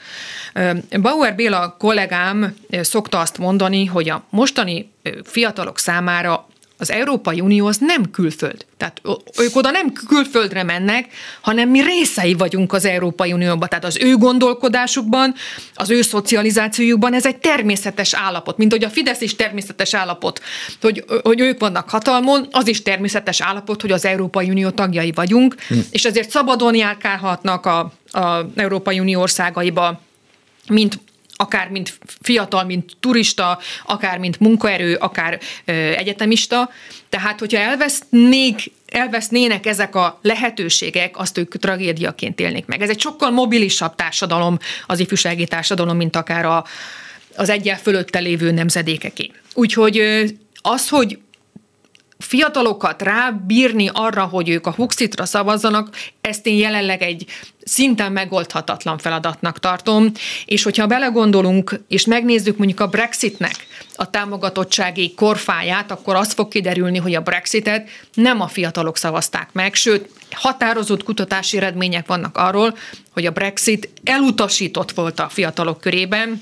Bauer Béla kollégám szokta azt mondani, hogy a mostani fiatalok számára az Európai Unió az nem külföld. Tehát ők oda nem külföldre mennek, hanem mi részei vagyunk az Európai Unióban. Tehát az ő gondolkodásukban, az ő szocializációjukban ez egy természetes állapot, mint hogy a Fidesz is természetes állapot, hogy, hogy ők vannak hatalmon, az is természetes állapot, hogy az Európai Unió tagjai vagyunk, hm. és ezért szabadon járkálhatnak a, a Európai Unió országaiba, mint akár mint fiatal, mint turista, akár mint munkaerő, akár ö, egyetemista. Tehát, hogyha elvesznék elvesznének ezek a lehetőségek, azt ők tragédiaként élnék meg. Ez egy sokkal mobilisabb társadalom, az ifjúsági társadalom, mint akár a, az egyel fölötte lévő nemzedékeké. Úgyhogy az, hogy fiatalokat rábírni arra, hogy ők a Huxitra szavazzanak, ezt én jelenleg egy szinten megoldhatatlan feladatnak tartom, és hogyha belegondolunk, és megnézzük mondjuk a Brexitnek a támogatottsági korfáját, akkor az fog kiderülni, hogy a Brexitet nem a fiatalok szavazták meg, sőt, határozott kutatási eredmények vannak arról, hogy a Brexit elutasított volt a fiatalok körében,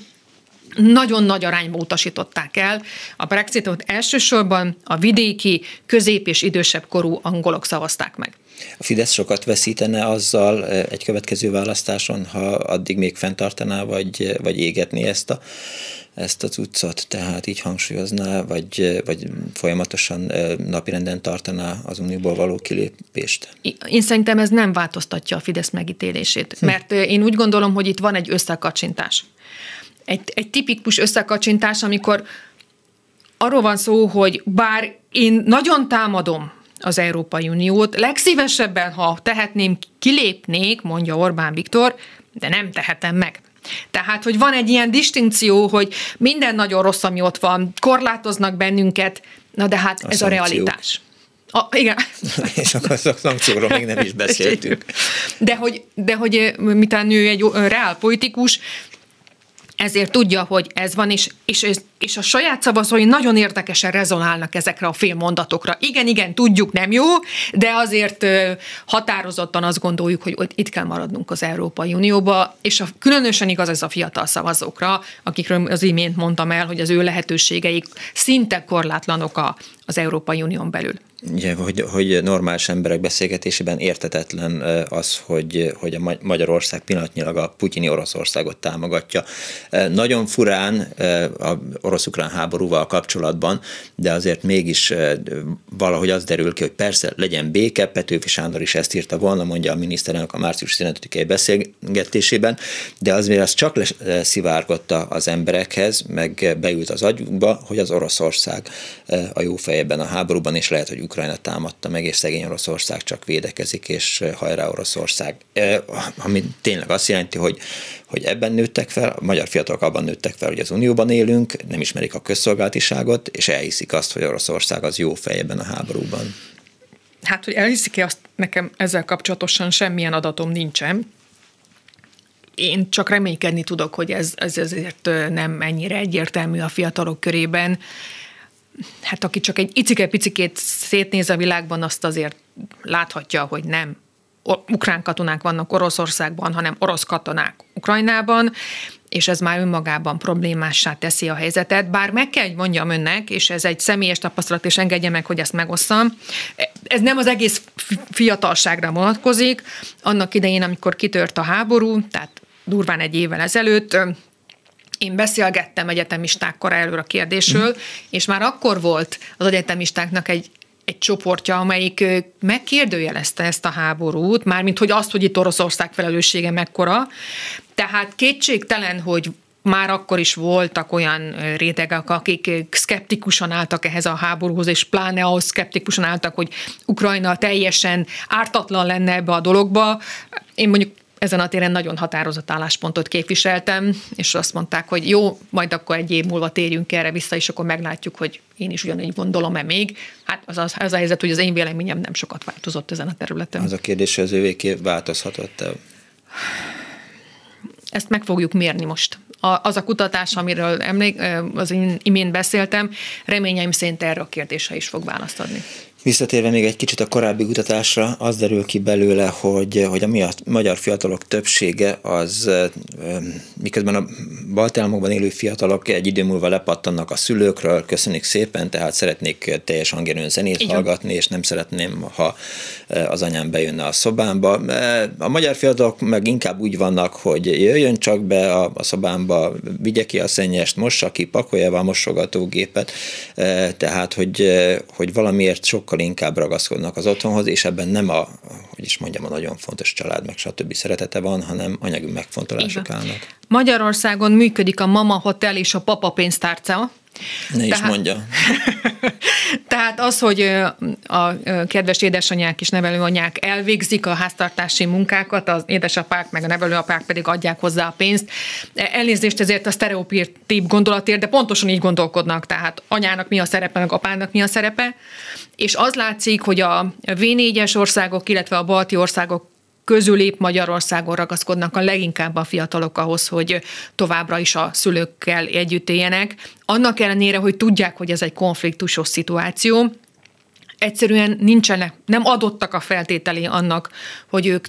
nagyon nagy arányba utasították el. A Brexitot elsősorban a vidéki, közép és idősebb korú angolok szavazták meg. A Fidesz sokat veszítene azzal egy következő választáson, ha addig még fenntartaná, vagy, vagy égetné ezt a, ezt a cuccot, tehát így hangsúlyozná, vagy, vagy folyamatosan napirenden tartaná az unióból való kilépést? Én szerintem ez nem változtatja a Fidesz megítélését, hm. mert én úgy gondolom, hogy itt van egy összekacsintás egy, egy tipikus összekacsintás, amikor arról van szó, hogy bár én nagyon támadom az Európai Uniót, legszívesebben, ha tehetném, kilépnék, mondja Orbán Viktor, de nem tehetem meg. Tehát, hogy van egy ilyen distinkció, hogy minden nagyon rossz, ami ott van, korlátoznak bennünket, na de hát a ez szankciók. a realitás. A, igen. És akkor a szankcióról még nem is beszéltünk. De hogy, de hogy mitán ő egy reál politikus, ezért tudja, hogy ez van, és, és, és a saját szavazói nagyon érdekesen rezonálnak ezekre a félmondatokra. Igen, igen, tudjuk, nem jó, de azért határozottan azt gondoljuk, hogy itt kell maradnunk az Európai Unióba, és a, különösen igaz ez a fiatal szavazókra, akikről az imént mondtam el, hogy az ő lehetőségeik szinte korlátlanok a, az Európai Unión belül. Ugye, hogy, hogy normális emberek beszélgetésében értetetlen az, hogy, hogy a Magyarország pillanatnyilag a putyini Oroszországot támogatja. Nagyon furán a orosz-ukrán háborúval kapcsolatban, de azért mégis valahogy az derül ki, hogy persze legyen béke, Petőfi Sándor is ezt írta volna, mondja a miniszterelnök a március 15-i beszélgetésében, de azért az csak leszivárgotta az emberekhez, meg beült az agyukba, hogy az Oroszország a jó fejében a háborúban, és lehet, hogy Ukrajna támadta meg, és szegény Oroszország csak védekezik, és hajrá Oroszország. Ami tényleg azt jelenti, hogy, hogy ebben nőttek fel, a magyar fiatalok abban nőttek fel, hogy az Unióban élünk, nem ismerik a közszolgáltiságot, és elhiszik azt, hogy Oroszország az jó fejében a háborúban. Hát, hogy elhiszik-e azt, nekem ezzel kapcsolatosan semmilyen adatom nincsen, én csak reménykedni tudok, hogy ez, ez ezért nem ennyire egyértelmű a fiatalok körében hát aki csak egy icike-picikét szétnéz a világban, azt azért láthatja, hogy nem ukrán katonák vannak Oroszországban, hanem orosz katonák Ukrajnában, és ez már önmagában problémássá teszi a helyzetet. Bár meg kell, hogy mondjam önnek, és ez egy személyes tapasztalat, és engedje meg, hogy ezt megosszam, ez nem az egész fiatalságra vonatkozik. Annak idején, amikor kitört a háború, tehát durván egy évvel ezelőtt, én beszélgettem egyetemistákkal előre a kérdésről, mm. és már akkor volt az egyetemistáknak egy, egy csoportja, amelyik megkérdőjelezte ezt a háborút, mármint hogy azt, hogy itt Oroszország felelőssége mekkora. Tehát kétségtelen, hogy már akkor is voltak olyan rétegek, akik szkeptikusan álltak ehhez a háborúhoz, és pláne ahhoz szkeptikusan álltak, hogy Ukrajna teljesen ártatlan lenne ebbe a dologba. Én mondjuk ezen a téren nagyon határozott álláspontot képviseltem, és azt mondták, hogy jó, majd akkor egy év múlva térjünk erre vissza, és akkor meglátjuk, hogy én is ugyanígy gondolom-e még. Hát az, az, az a helyzet, hogy az én véleményem nem sokat változott ezen a területen. Az a kérdés, hogy az ővéké változhatott-e? Ezt meg fogjuk mérni most. A, az a kutatás, amiről emlék, az imént beszéltem, reményeim szerint erre a kérdésre is fog választ adni. Visszatérve még egy kicsit a korábbi kutatásra, az derül ki belőle, hogy, hogy a magyar fiatalok többsége az, miközben a balti államokban élő fiatalok egy idő múlva lepattannak a szülőkről, köszönjük szépen, tehát szeretnék teljes hangerőn zenét Igen. hallgatni, és nem szeretném, ha az anyám bejönne a szobámba. A magyar fiatalok meg inkább úgy vannak, hogy jöjjön csak be a, a szobámba, vigye ki a szennyest, mossa ki, pakolja be a mosogatógépet, tehát hogy, hogy valamiért sokkal sokkal inkább ragaszkodnak az otthonhoz, és ebben nem a, hogy is mondjam, a nagyon fontos család, meg stb. szeretete van, hanem anyagi megfontolások Igen. állnak. Magyarországon működik a Mama Hotel és a Papa pénztárca, ne tehát, is mondja. tehát az, hogy a kedves édesanyák és nevelőanyák elvégzik a háztartási munkákat, az édesapák meg a nevelőapák pedig adják hozzá a pénzt. Elnézést ezért a sztereotíp gondolatért, de pontosan így gondolkodnak, tehát anyának mi a szerepe, meg apának mi a szerepe. És az látszik, hogy a V4-es országok, illetve a balti országok közül épp Magyarországon ragaszkodnak a leginkább a fiatalok ahhoz, hogy továbbra is a szülőkkel együtt éljenek. Annak ellenére, hogy tudják, hogy ez egy konfliktusos szituáció, egyszerűen nincsenek, nem adottak a feltételé annak, hogy ők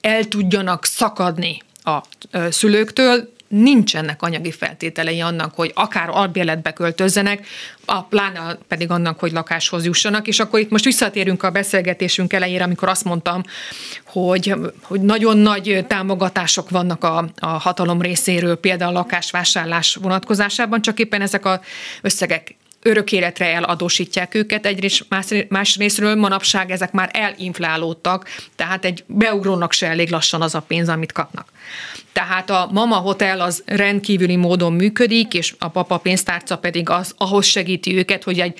el tudjanak szakadni a szülőktől, nincsenek anyagi feltételei annak, hogy akár albérletbe költözzenek, a pláne pedig annak, hogy lakáshoz jussanak. És akkor itt most visszatérünk a beszélgetésünk elejére, amikor azt mondtam, hogy, hogy nagyon nagy támogatások vannak a, a hatalom részéről, például a lakásvásárlás vonatkozásában, csak éppen ezek az összegek örök életre eladósítják őket, egyrészt más, más részről manapság ezek már elinflálódtak, tehát egy beugrónak se elég lassan az a pénz, amit kapnak. Tehát a Mama Hotel az rendkívüli módon működik, és a papa pénztárca pedig az, ahhoz segíti őket, hogy egy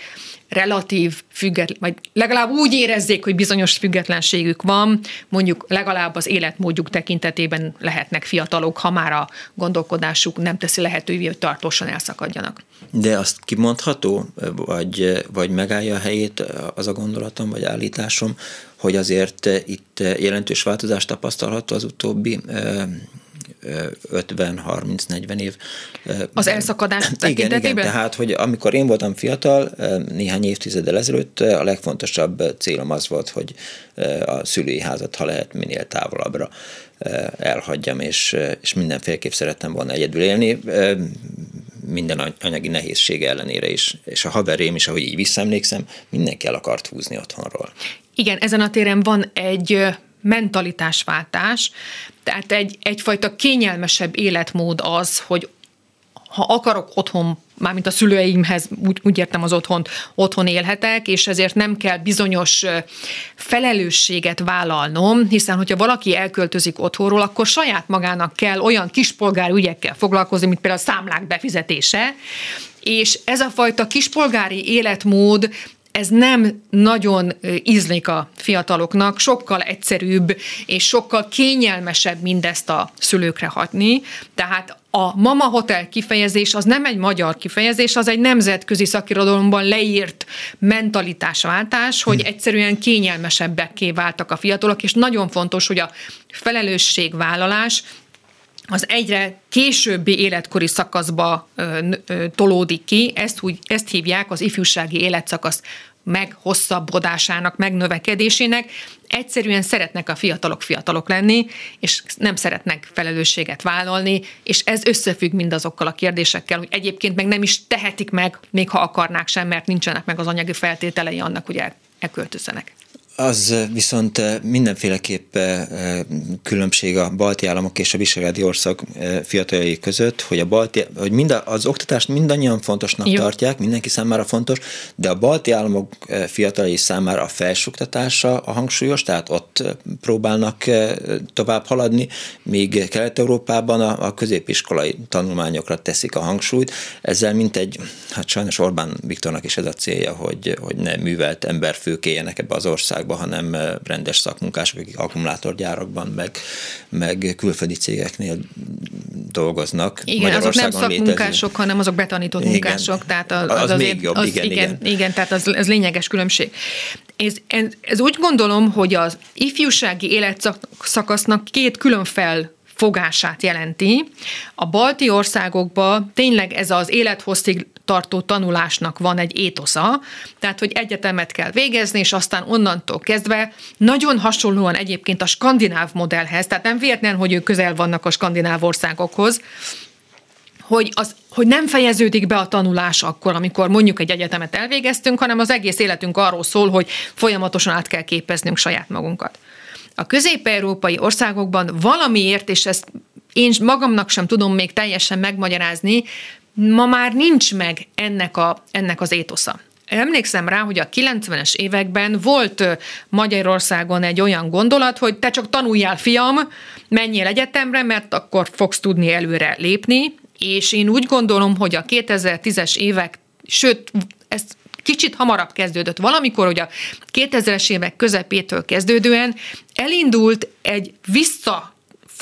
relatív független, vagy legalább úgy érezzék, hogy bizonyos függetlenségük van, mondjuk legalább az életmódjuk tekintetében lehetnek fiatalok, ha már a gondolkodásuk nem teszi lehetővé, hogy tartósan elszakadjanak. De azt kimondható, vagy, vagy megállja a helyét az a gondolatom, vagy állításom, hogy azért itt jelentős változást tapasztalható az utóbbi 50-30-40 év. Az elszakadás igen, igen, tehát, hogy amikor én voltam fiatal, néhány évtizeddel ezelőtt a legfontosabb célom az volt, hogy a szülői házat, ha lehet, minél távolabbra elhagyjam, és, és mindenféleképp szerettem volna egyedül élni minden anyagi nehézség ellenére is. És a haverém is, ahogy így visszaemlékszem, mindenki el akart húzni otthonról. Igen, ezen a téren van egy mentalitásváltás, tehát egy, egyfajta kényelmesebb életmód az, hogy ha akarok otthon, mármint a szülőeimhez, úgy, úgy értem az otthont, otthon élhetek, és ezért nem kell bizonyos felelősséget vállalnom, hiszen hogyha valaki elköltözik otthonról, akkor saját magának kell olyan kispolgári ügyekkel foglalkozni, mint például a számlák befizetése, és ez a fajta kispolgári életmód ez nem nagyon ízlik a fiataloknak, sokkal egyszerűbb és sokkal kényelmesebb mindezt a szülőkre hatni. Tehát a mama hotel kifejezés az nem egy magyar kifejezés, az egy nemzetközi szakirodalomban leírt mentalitásváltás, hogy hm. egyszerűen kényelmesebbekké váltak a fiatalok, és nagyon fontos, hogy a felelősségvállalás az egyre későbbi életkori szakaszba ö, ö, tolódik ki, ezt, úgy, ezt hívják az ifjúsági életszakasz meghosszabbodásának, megnövekedésének. Egyszerűen szeretnek a fiatalok fiatalok lenni, és nem szeretnek felelősséget vállalni, és ez összefügg mindazokkal a kérdésekkel, hogy egyébként meg nem is tehetik meg, még ha akarnák sem, mert nincsenek meg az anyagi feltételei annak, hogy elköltözzenek. Az viszont mindenféleképp különbség a balti államok és a visegrádi ország fiataljai között, hogy, a balti, hogy mind az oktatást mindannyian fontosnak Jó. tartják, mindenki számára fontos, de a balti államok fiataljai számára a felsőoktatása a hangsúlyos, tehát ott próbálnak tovább haladni, míg Kelet-Európában a, a középiskolai tanulmányokra teszik a hangsúlyt. Ezzel mint egy, hát sajnos Orbán Viktornak is ez a célja, hogy, hogy ne művelt ember főkéjenek ebbe az országba, országban, hanem rendes szakmunkások, akik akkumulátorgyárakban, meg, meg külföldi cégeknél dolgoznak. Igen, azok nem szakmunkások, létezik. hanem azok betanított igen. munkások. Tehát az, az, az még jobb, az, igen, igen, igen. igen, tehát az, az lényeges különbség. Ez, ez, ez úgy gondolom, hogy az ifjúsági életszakasznak két külön fel fogását jelenti. A balti országokban tényleg ez az élethosszig tartó tanulásnak van egy étosza, tehát hogy egyetemet kell végezni, és aztán onnantól kezdve nagyon hasonlóan egyébként a skandináv modellhez, tehát nem véletlen, hogy ők közel vannak a skandináv országokhoz, hogy, az, hogy nem fejeződik be a tanulás akkor, amikor mondjuk egy egyetemet elvégeztünk, hanem az egész életünk arról szól, hogy folyamatosan át kell képeznünk saját magunkat. A közép-európai országokban valamiért, és ezt én magamnak sem tudom még teljesen megmagyarázni, ma már nincs meg ennek, a, ennek az étosza. Emlékszem rá, hogy a 90-es években volt Magyarországon egy olyan gondolat, hogy te csak tanuljál, fiam, menjél egyetemre, mert akkor fogsz tudni előre lépni, és én úgy gondolom, hogy a 2010-es évek, sőt, ez kicsit hamarabb kezdődött. Valamikor, hogy a 2000-es évek közepétől kezdődően elindult egy vissza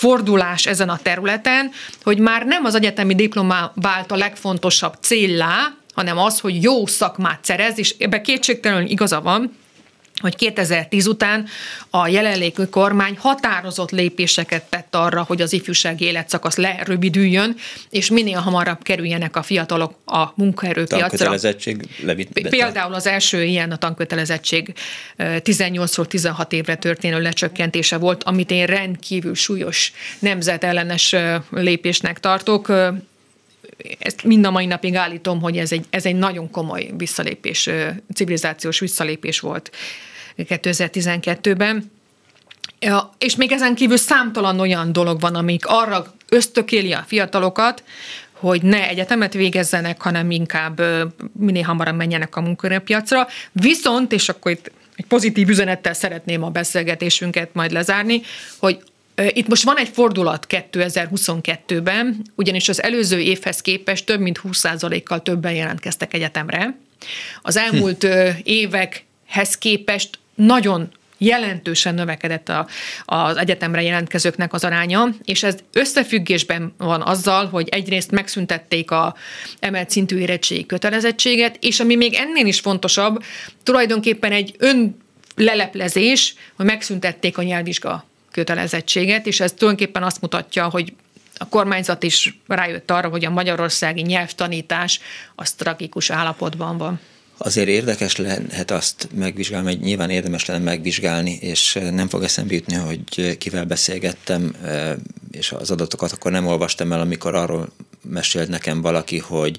fordulás ezen a területen, hogy már nem az egyetemi diploma vált a legfontosabb céllá, hanem az, hogy jó szakmát szerez, és ebbe kétségtelenül igaza van, hogy 2010 után a jelenlévő kormány határozott lépéseket tett arra, hogy az ifjúsági életszakasz lerövidüljön, és minél hamarabb kerüljenek a fiatalok a munkaerőpiacra. Tankötelezettség levit. Például az első ilyen a tankötelezettség 18-ról 16 évre történő lecsökkentése volt, amit én rendkívül súlyos nemzetellenes lépésnek tartok ezt mind a mai napig állítom, hogy ez egy, ez egy nagyon komoly visszalépés, civilizációs visszalépés volt 2012-ben. Ja, és még ezen kívül számtalan olyan dolog van, amik arra ösztökéli a fiatalokat, hogy ne egyetemet végezzenek, hanem inkább minél hamarabb menjenek a munkaerőpiacra. Viszont, és akkor itt egy pozitív üzenettel szeretném a beszélgetésünket majd lezárni, hogy itt most van egy fordulat 2022-ben, ugyanis az előző évhez képest több mint 20%-kal többen jelentkeztek egyetemre. Az elmúlt hm. évekhez képest nagyon jelentősen növekedett a, az egyetemre jelentkezőknek az aránya, és ez összefüggésben van azzal, hogy egyrészt megszüntették a emelt szintű érettségi kötelezettséget, és ami még ennél is fontosabb, tulajdonképpen egy ön leleplezés, hogy megszüntették a nyelvvizsga kötelezettséget, és ez tulajdonképpen azt mutatja, hogy a kormányzat is rájött arra, hogy a magyarországi nyelvtanítás az tragikus állapotban van. Azért érdekes lehet azt megvizsgálni, hogy nyilván érdemes lenne megvizsgálni, és nem fog eszembe jutni, hogy kivel beszélgettem, és az adatokat akkor nem olvastam el, amikor arról mesélt nekem valaki, hogy,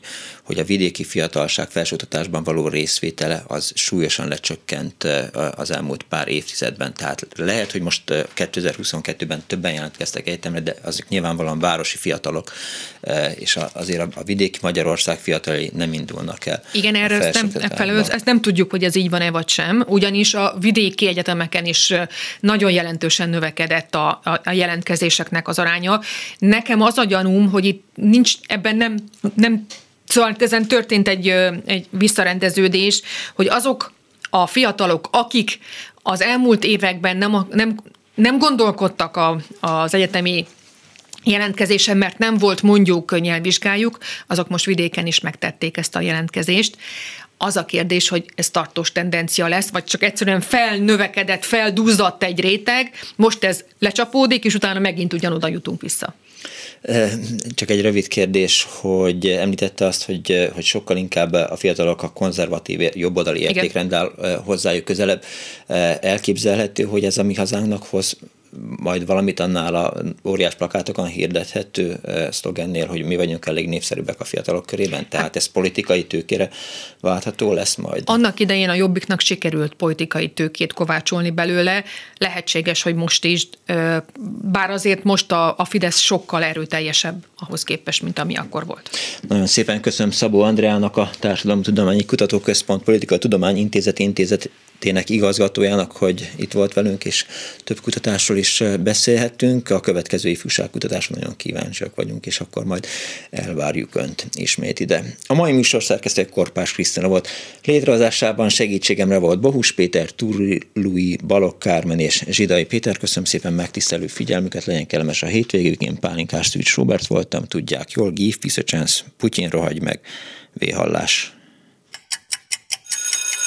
hogy a vidéki fiatalság felsőoktatásban való részvétele az súlyosan lecsökkent az elmúlt pár évtizedben. Tehát lehet, hogy most 2022-ben többen jelentkeztek egyetemre, de azok nyilvánvalóan városi fiatalok, és azért a vidéki Magyarország fiatalai nem indulnak el. Igen, erről ezt nem, felől, ezt nem tudjuk, hogy ez így van-e vagy sem, ugyanis a vidéki egyetemeken is nagyon jelentősen növekedett a, a, a jelentkezéseknek az aránya. Nekem az a gyanúm, hogy itt nincs, ebben nem, nem Szóval ezen történt egy, egy visszarendeződés, hogy azok a fiatalok, akik az elmúlt években nem, nem, nem gondolkodtak a, az egyetemi jelentkezésen, mert nem volt mondjuk nyelvvizsgájuk, azok most vidéken is megtették ezt a jelentkezést. Az a kérdés, hogy ez tartós tendencia lesz, vagy csak egyszerűen felnövekedett, felduzzadt egy réteg, most ez lecsapódik, és utána megint ugyanoda jutunk vissza. Csak egy rövid kérdés, hogy említette azt, hogy, hogy sokkal inkább a fiatalok a konzervatív jobboldali értékrendel hozzájuk közelebb. Elképzelhető, hogy ez a mi hazánknak hoz majd valamit annál a óriás plakátokon hirdethető szlogennél, hogy mi vagyunk elég népszerűbbek a fiatalok körében, tehát ez politikai tőkére váltható lesz majd. Annak idején a Jobbiknak sikerült politikai tőkét kovácsolni belőle, lehetséges, hogy most is, bár azért most a, a Fidesz sokkal erőteljesebb ahhoz képest, mint ami akkor volt. Nagyon szépen köszönöm Szabó Andreának, a Társadalomtudományi Kutatóközpont Politika Tudomány Intézet Intézet tének igazgatójának, hogy itt volt velünk, és több kutatásról is beszélhettünk. A következő ifjúságkutatásra nagyon kíváncsiak vagyunk, és akkor majd elvárjuk Önt ismét ide. A mai műsor szerkesztő Korpás Krisztina volt. Létrehozásában segítségemre volt Bohus Péter, Turi Lui, Balok Kármen és Zsidai Péter. Köszönöm szépen megtisztelő figyelmüket, legyen kellemes a hétvégük. Én Pálinkás Szűcs Robert voltam, tudják jól. Give peace a chance, Putyin rohagy meg, véhallás.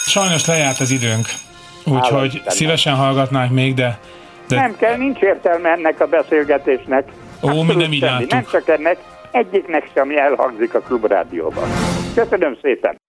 Sajnos lejárt az időnk, úgyhogy szívesen hallgatnánk még, de, de... Nem kell, nincs értelme ennek a beszélgetésnek. Ó, mi nem így Nem csak ennek, egyiknek sem elhangzik a klubrádióban. Köszönöm szépen!